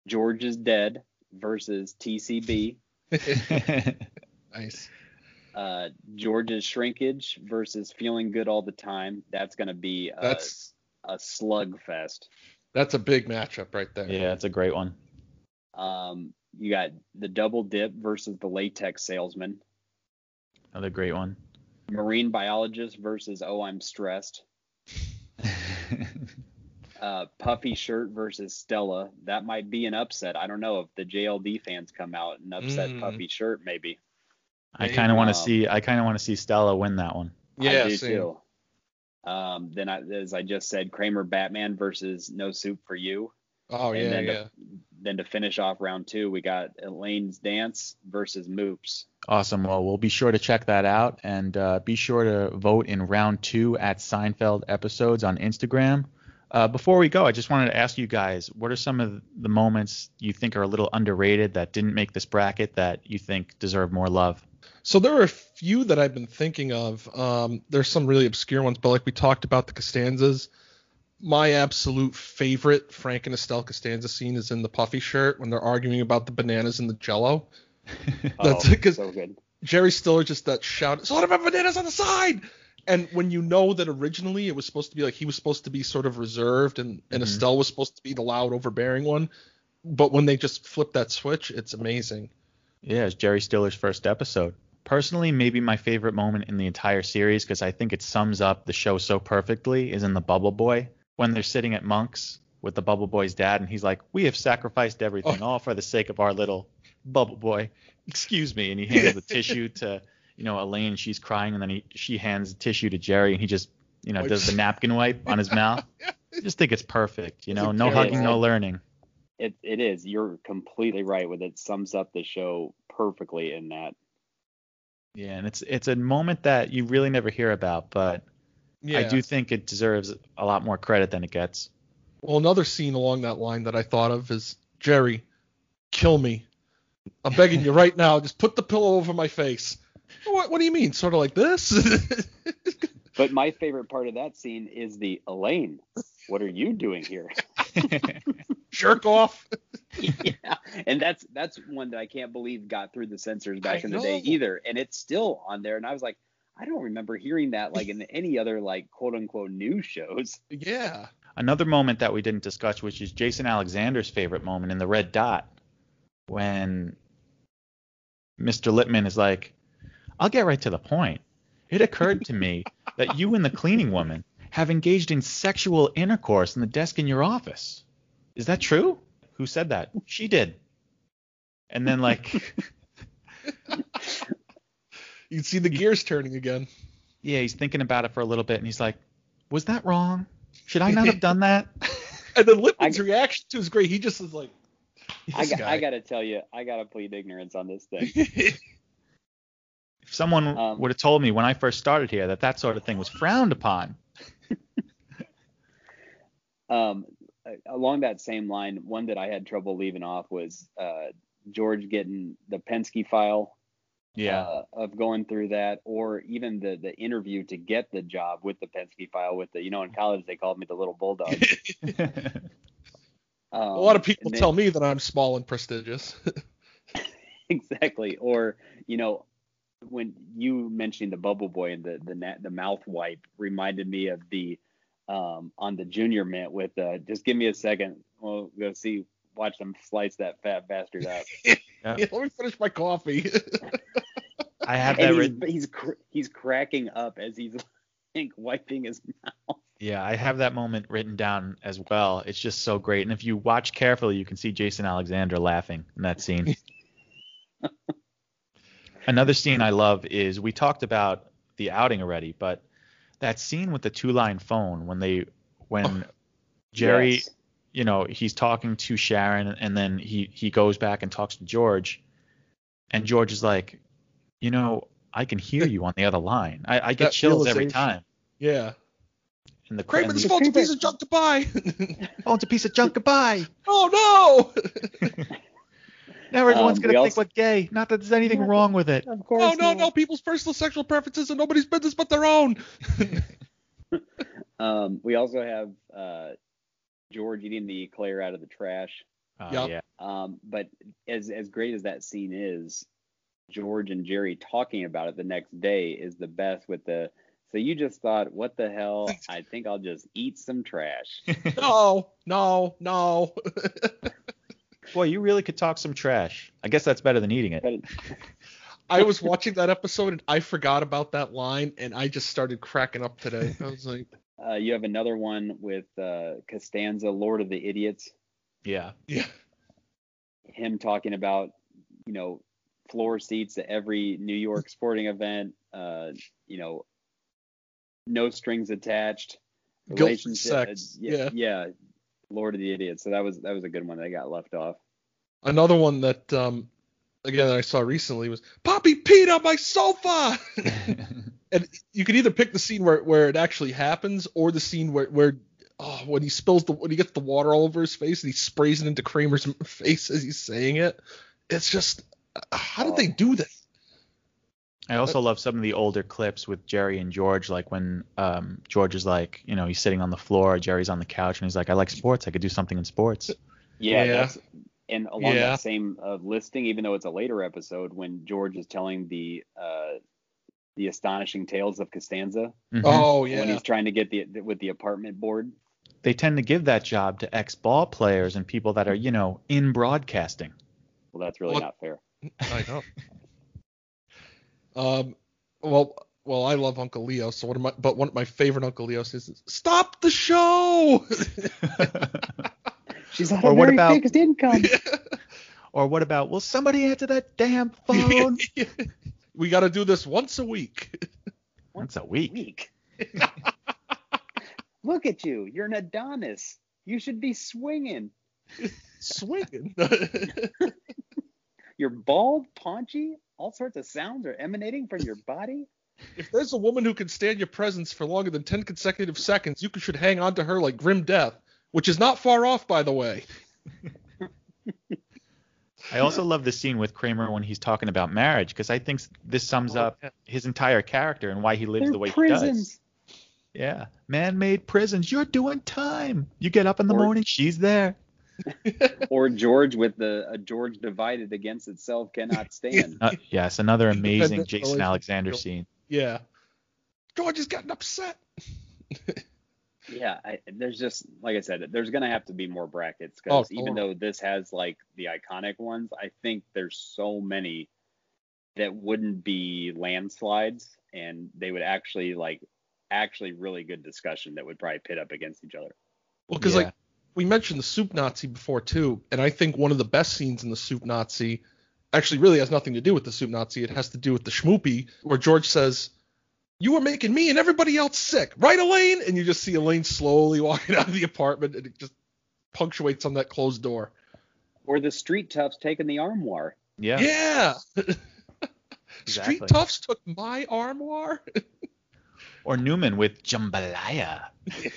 [SPEAKER 3] George is Dead versus TCB.
[SPEAKER 1] nice.
[SPEAKER 3] Uh, George's Shrinkage versus Feeling Good All the Time. That's going to be a,
[SPEAKER 1] That's
[SPEAKER 3] a slugfest.
[SPEAKER 1] that's a big matchup right there.
[SPEAKER 2] yeah, it's a great one.
[SPEAKER 3] Um, you got the Double Dip versus the Latex Salesman.
[SPEAKER 2] Another great one.
[SPEAKER 3] Marine Biologist versus Oh I'm Stressed. Uh, Puffy Shirt versus Stella. That might be an upset. I don't know if the JLD fans come out and upset
[SPEAKER 1] Mm.
[SPEAKER 3] Puffy Shirt, maybe.
[SPEAKER 2] I kind of want to
[SPEAKER 3] um,
[SPEAKER 2] see. I kind of want to see Stella win that one.
[SPEAKER 1] Yeah,
[SPEAKER 3] I do
[SPEAKER 1] same.
[SPEAKER 3] too. Um, then, I, as I just said, Kramer Batman versus No Soup for You.
[SPEAKER 1] Oh
[SPEAKER 3] And
[SPEAKER 1] yeah,
[SPEAKER 3] then
[SPEAKER 1] yeah.
[SPEAKER 3] to, then to finish off round two, we got Elaine's Dance versus Moops.
[SPEAKER 2] Awesome. Well, we'll be sure to check that out and uh, be sure to vote in round two at Seinfeld episodes on Instagram. Uh, before we go, I just wanted to ask you guys, what are some of the moments you think are a little underrated that didn't make this bracket that you think deserve more love?
[SPEAKER 1] So there are a few that I've been thinking of. Um, there's some really obscure ones, but like we talked about the Costanzas. My absolute favorite Frank and Estelle Costanza scene is in the puffy shirt when they're arguing about the bananas and the Jello. That's
[SPEAKER 3] oh,
[SPEAKER 1] because
[SPEAKER 3] so.
[SPEAKER 1] Jerry Stiller just that shout, "So what about bananas on the side?" And when you know that originally it was supposed to be like he was supposed to be sort of reserved and, and
[SPEAKER 2] Mhm.
[SPEAKER 1] Estelle was supposed to be the loud, overbearing one, but when they just flip that switch, it's amazing.
[SPEAKER 2] Yeah, it's Jerry Stiller's first episode. Personally, maybe my favorite moment in the entire series, because I think it sums up the show so perfectly, is in the Bubble Boy when they're sitting at Monk's with the Bubble Boy's dad, and he's like, "We have sacrificed everything,
[SPEAKER 1] Oh.
[SPEAKER 2] all for the sake of our little Bubble Boy." Excuse me, and he hands the tissue to, you know, Elaine. She's crying, and then he she hands the tissue to Jerry, and he just, you know, does the napkin wipe on his mouth. I just think it's perfect. You know, no hugging, no learning.
[SPEAKER 3] It it is. You're completely right with it. Sums up the show perfectly in that.
[SPEAKER 2] Yeah, and it's it's a moment that you really never hear about, but
[SPEAKER 1] Yeah.
[SPEAKER 2] I do think it deserves a lot more credit than it gets.
[SPEAKER 1] Well, another scene along that line that I thought of is Jerry, kill me. I'm begging you right now. Just put the pillow over my face. What, what do you mean? Sort of like this?
[SPEAKER 3] But my favorite part of that scene is the Elaine. What are you doing here?
[SPEAKER 1] Jerk off.
[SPEAKER 3] yeah, and that's that's one that I can't believe got through the censors back
[SPEAKER 1] I
[SPEAKER 3] in the day either, and it's still on there. And I was like, I don't remember hearing that like in any other like quote unquote news shows.
[SPEAKER 1] Yeah.
[SPEAKER 2] Another moment that we didn't discuss, which is Jason Alexander's favorite moment in the red dot, when Mr. Lippman is like, I'll get right to the point. It occurred to me that you and the cleaning woman have engaged in sexual intercourse in the desk in your office. Is that true? Who said that? She did. And then like
[SPEAKER 1] You can see the gears turning again.
[SPEAKER 2] Yeah, he's thinking about it for a little bit, and he's like, "Was that wrong? Should I not have done that?"
[SPEAKER 1] And then Lippman's
[SPEAKER 3] I-
[SPEAKER 1] reaction to is great. He just is like,
[SPEAKER 3] I got,
[SPEAKER 1] guy.
[SPEAKER 3] I got to tell you, I got to plead ignorance on this thing.
[SPEAKER 2] if someone
[SPEAKER 3] Um,
[SPEAKER 2] would have told me when I first started here that that sort of thing was frowned upon,
[SPEAKER 3] Um, along that same line, one that I had trouble leaving off was uh, George getting the Penske file
[SPEAKER 2] yeah,
[SPEAKER 3] uh, of going through that, or even the the interview to get the job with the Penske file. With the, you know, in college they called me the little bulldog. Um,
[SPEAKER 1] a lot of people
[SPEAKER 3] then-
[SPEAKER 1] tell me that I'm small and prestigious.
[SPEAKER 3] exactly. Or you know, when you mentioning the bubble boy and the the na- the mouth wipe reminded me of the um on the junior mint with uh just give me a second. We'll go see watch them slice that fat bastard up.
[SPEAKER 2] Yeah.
[SPEAKER 1] Yeah, let me finish my coffee.
[SPEAKER 2] I have that
[SPEAKER 3] And he's
[SPEAKER 2] written.
[SPEAKER 3] he's, cr- he's cracking up as he's like wiping his mouth.
[SPEAKER 2] Yeah, I have that moment written down as well. It's just so great. And if you watch carefully, you can see Jason Alexander laughing in that scene. Another scene I love is we talked about the outing already, but that scene with the two-line phone when they when oh, Jerry,
[SPEAKER 3] Yes.
[SPEAKER 2] You know, he's talking to Sharon and then he he goes back and talks to George, and George is like, you know, I can hear you on the other line. I, I get chills every time.
[SPEAKER 1] yeah.
[SPEAKER 2] And the
[SPEAKER 1] Kramer,
[SPEAKER 2] and
[SPEAKER 1] this
[SPEAKER 2] the-
[SPEAKER 1] phone's a piece of junk to buy.
[SPEAKER 2] phone's a piece of junk. to buy
[SPEAKER 1] oh no!
[SPEAKER 2] Now everyone's
[SPEAKER 3] Um,
[SPEAKER 2] gonna
[SPEAKER 3] we
[SPEAKER 2] think
[SPEAKER 3] also-
[SPEAKER 2] we're gay. Not that there's anything wrong with it.
[SPEAKER 3] Of course.
[SPEAKER 1] No, no,
[SPEAKER 3] not.
[SPEAKER 1] no. People's personal sexual preferences are nobody's business but their own.
[SPEAKER 3] Um, we also have uh, George eating the eclair out of the trash.
[SPEAKER 2] Oh,
[SPEAKER 1] Yeah.
[SPEAKER 2] yeah.
[SPEAKER 3] Um, but as as great as that scene is, George and Jerry talking about it the next day is the best. With the so you just thought, what the hell? I think I'll just eat some trash.
[SPEAKER 1] no, no, no.
[SPEAKER 2] Boy, you really could talk some trash. I guess that's better than eating it.
[SPEAKER 1] I was watching that episode and I forgot about that line and I just started cracking up today. I was like,
[SPEAKER 3] uh, you have another one with uh, Costanza, Lord of the Idiots.
[SPEAKER 2] Yeah.
[SPEAKER 1] yeah,
[SPEAKER 3] him talking about you know floor seats at every New York sporting event, uh, you know, no strings attached,
[SPEAKER 1] Guilt-free
[SPEAKER 3] relationship-
[SPEAKER 1] sex,
[SPEAKER 3] uh, yeah,
[SPEAKER 1] yeah.
[SPEAKER 3] yeah, Lord of the Idiots. So that was that was a good one that got left off.
[SPEAKER 1] another one that um again that I saw recently was Poppy peed on my sofa. and you could either pick the scene where, where it actually happens or the scene where where oh, when he spills the when he gets the water all over his face and he sprays it into Kramer's face as he's saying it. It's just how did they do that?
[SPEAKER 2] I also love some of the older clips with Jerry and George, like when um, George is like, you know, he's sitting on the floor, Jerry's on the couch, and he's like, I like sports. I could do something in sports.
[SPEAKER 3] Yeah,
[SPEAKER 1] Yeah.
[SPEAKER 3] that's and along
[SPEAKER 1] Yeah.
[SPEAKER 3] that same uh, listing, even though it's a later episode, when George is telling the uh, the astonishing tales of Costanza
[SPEAKER 2] Mhm.
[SPEAKER 1] Oh yeah.
[SPEAKER 3] when he's trying to get the with the apartment board.
[SPEAKER 2] They tend to give that job to ex ball players and people that are, you know, in broadcasting.
[SPEAKER 3] Well, that's really
[SPEAKER 1] Well,
[SPEAKER 3] not fair.
[SPEAKER 1] I know. Um, well, well, I love Uncle Leo. So one of my, but one of my favorite Uncle Leo says, "Stop the show."
[SPEAKER 3] She's on
[SPEAKER 2] Or
[SPEAKER 3] a
[SPEAKER 2] what
[SPEAKER 3] very
[SPEAKER 2] about-
[SPEAKER 3] fixed income.
[SPEAKER 2] or what about, will somebody answer that damn phone?
[SPEAKER 1] We got to do this once a week.
[SPEAKER 2] Once a week.
[SPEAKER 3] week. Look at you. You're an Adonis. You should be swinging.
[SPEAKER 1] Swinging.
[SPEAKER 3] You're bald, paunchy. All sorts of sounds are emanating from your body.
[SPEAKER 1] if there's a woman who can stand your presence for longer than 10 consecutive seconds, you should hang on to her like grim death, which is not far off, by the way.
[SPEAKER 2] I also love the scene with Kramer when he's talking about marriage because I think this sums
[SPEAKER 1] Oh,
[SPEAKER 2] up his entire character and why he lives
[SPEAKER 3] They're
[SPEAKER 2] the way he does. Yeah. Man-made prisons. You're doing time. You get up in the
[SPEAKER 3] Or-
[SPEAKER 2] morning, she's there.
[SPEAKER 3] Or George with the a George divided against itself cannot stand.
[SPEAKER 2] Uh, yes, another amazing Jason
[SPEAKER 1] relationship.
[SPEAKER 2] Alexander scene.
[SPEAKER 1] Yeah. George is getting upset.
[SPEAKER 3] yeah, I, there's just like I said, there's gonna have to be more brackets
[SPEAKER 1] Oh,
[SPEAKER 3] because even though this has like the iconic ones, I think there's so many that wouldn't be landslides, and they would actually like actually really good discussion that would probably pit up against each other.
[SPEAKER 1] Well, because
[SPEAKER 2] Yeah.
[SPEAKER 1] like we mentioned the soup Nazi before too, and I think one of the best scenes in the soup Nazi actually really has nothing to do with the soup Nazi. It has to do with the schmoopy, where George says, "You were making me and everybody else sick, right, Elaine?" And you just see Elaine slowly walking out of the apartment, and it just punctuates on that closed door.
[SPEAKER 3] Or the street toughs taking the armoire.
[SPEAKER 2] Yeah.
[SPEAKER 1] Yeah.
[SPEAKER 2] Exactly.
[SPEAKER 1] Street toughs took my armoire.
[SPEAKER 2] Or Newman with Jambalaya.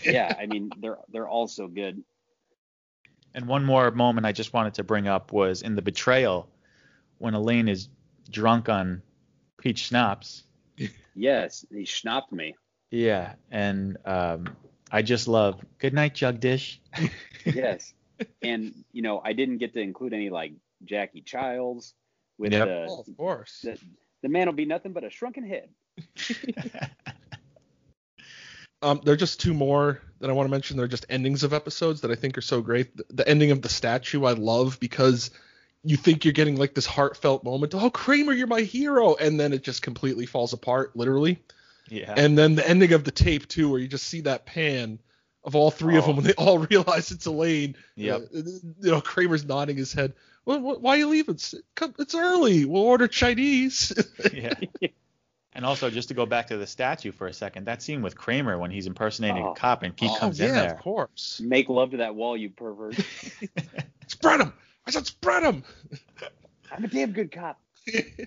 [SPEAKER 3] Yeah, I mean they're they're all so good.
[SPEAKER 2] And one more moment I just wanted to bring up was in the betrayal when Elaine is drunk on peach schnapps.
[SPEAKER 3] Yes, he schnapped me.
[SPEAKER 2] Yeah, and um, I just love good night, Jugdish.
[SPEAKER 3] Yes, and you know I didn't get to include any like Jackie Chiles with
[SPEAKER 2] Yep.
[SPEAKER 3] the,
[SPEAKER 1] oh, of course.
[SPEAKER 3] the the man will be nothing but a shrunken head.
[SPEAKER 1] Um, there are just two more that I want to mention. They're just endings of episodes that I think are so great. The, the ending of the statue I love because you think you're getting like this heartfelt moment. Oh, Kramer, you're my hero, and then it just completely falls apart, literally.
[SPEAKER 2] Yeah.
[SPEAKER 1] And then the ending of the tape too, where you just see that pan of all three of
[SPEAKER 3] Oh.
[SPEAKER 1] them when they all realize it's Elaine.
[SPEAKER 2] Yeah.
[SPEAKER 1] Uh, you know, Kramer's nodding his head. Well, why are you leaving? It's, come- it's early. We'll order Chinese.
[SPEAKER 2] yeah. And also, just to go back to the statue for a second, that scene with Kramer when he's impersonating
[SPEAKER 3] Oh.
[SPEAKER 2] a cop and Pete
[SPEAKER 1] oh,
[SPEAKER 2] comes
[SPEAKER 1] yeah,
[SPEAKER 2] in there.
[SPEAKER 1] of course.
[SPEAKER 3] Make love to that wall, you pervert.
[SPEAKER 1] Spread them. I said spread them.
[SPEAKER 3] I'm a damn good cop.
[SPEAKER 2] I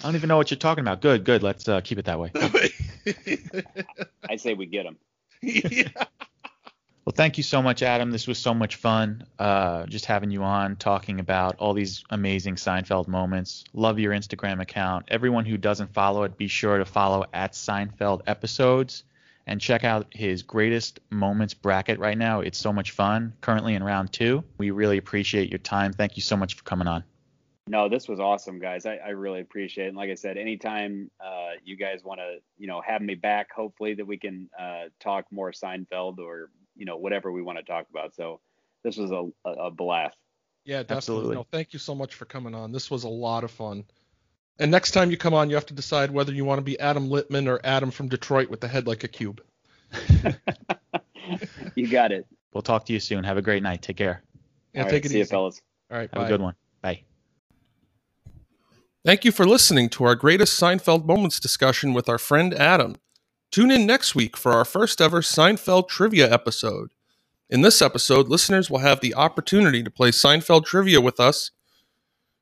[SPEAKER 2] don't even know what you're talking about. Good, good. Let's uh, keep it that way.
[SPEAKER 3] I say we get them.
[SPEAKER 1] yeah.
[SPEAKER 2] Well, thank you so much, Adam. This was so much fun. Uh, just having you on, talking about all these amazing Seinfeld moments. Love your Instagram account. Everyone who doesn't follow it, be sure to follow at Seinfeld episodes and check out his greatest moments bracket right now. It's so much fun. Currently in round two. We really appreciate your time. Thank you so much for coming on.
[SPEAKER 3] No, this was awesome, guys. I, I really appreciate it. And like I said, anytime uh, you guys want to, you know, have me back, hopefully that we can uh, talk more Seinfeld or, you know, whatever we want to talk about. So this was a, a, a blast.
[SPEAKER 1] Yeah, definitely.
[SPEAKER 2] Absolutely.
[SPEAKER 1] No, thank you so much for coming on. This was a lot of fun. And next time you come on, you have to decide whether you want to be Adam Littman or Adam from Detroit with the head like a cube.
[SPEAKER 3] you got it.
[SPEAKER 2] We'll talk to you soon. Have a great night. Take care.
[SPEAKER 1] Yeah,
[SPEAKER 3] All
[SPEAKER 1] take
[SPEAKER 3] right,
[SPEAKER 1] it
[SPEAKER 3] see
[SPEAKER 1] easy.
[SPEAKER 3] you, fellas.
[SPEAKER 1] All right,
[SPEAKER 2] Have
[SPEAKER 1] bye.
[SPEAKER 2] a good one. Bye.
[SPEAKER 1] Thank you for listening to our greatest Seinfeld moments discussion with our friend Adam. Tune in next week for our first ever Seinfeld trivia episode. In this episode, listeners will have the opportunity to play Seinfeld trivia with us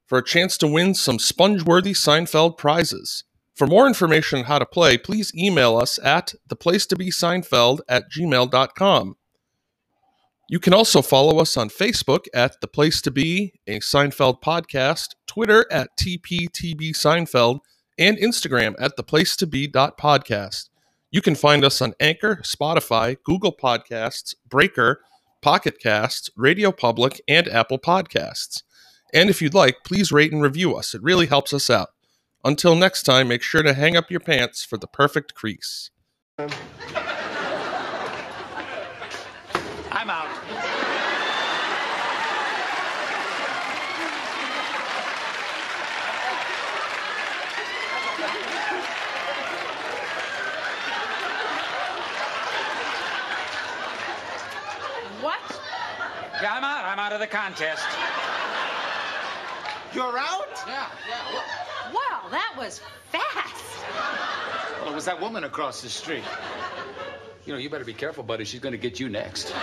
[SPEAKER 1] for a chance to win some sponge-worthy Seinfeld prizes. For more information on how to play, please email us at theplacetobeseinfeld at gmail.com. You can also follow us on Facebook at The Place to Be, a Seinfeld podcast, Twitter at TPTB Seinfeld, and Instagram at The Place to Be podcast. You can find us on Anchor, Spotify, Google Podcasts, Breaker, Pocket Casts, Radio Public, and Apple Podcasts. And if you'd like, please rate and review us. It really helps us out. Until next time, make sure to hang up your pants for the perfect crease.
[SPEAKER 4] I'm out.
[SPEAKER 5] What?
[SPEAKER 4] Yeah, I'm out. I'm out of the contest. You're out?
[SPEAKER 5] Yeah, yeah. Wow, that was fast.
[SPEAKER 4] Well, it was that woman across the street.
[SPEAKER 6] You know, you better be careful, buddy. She's going to get you next.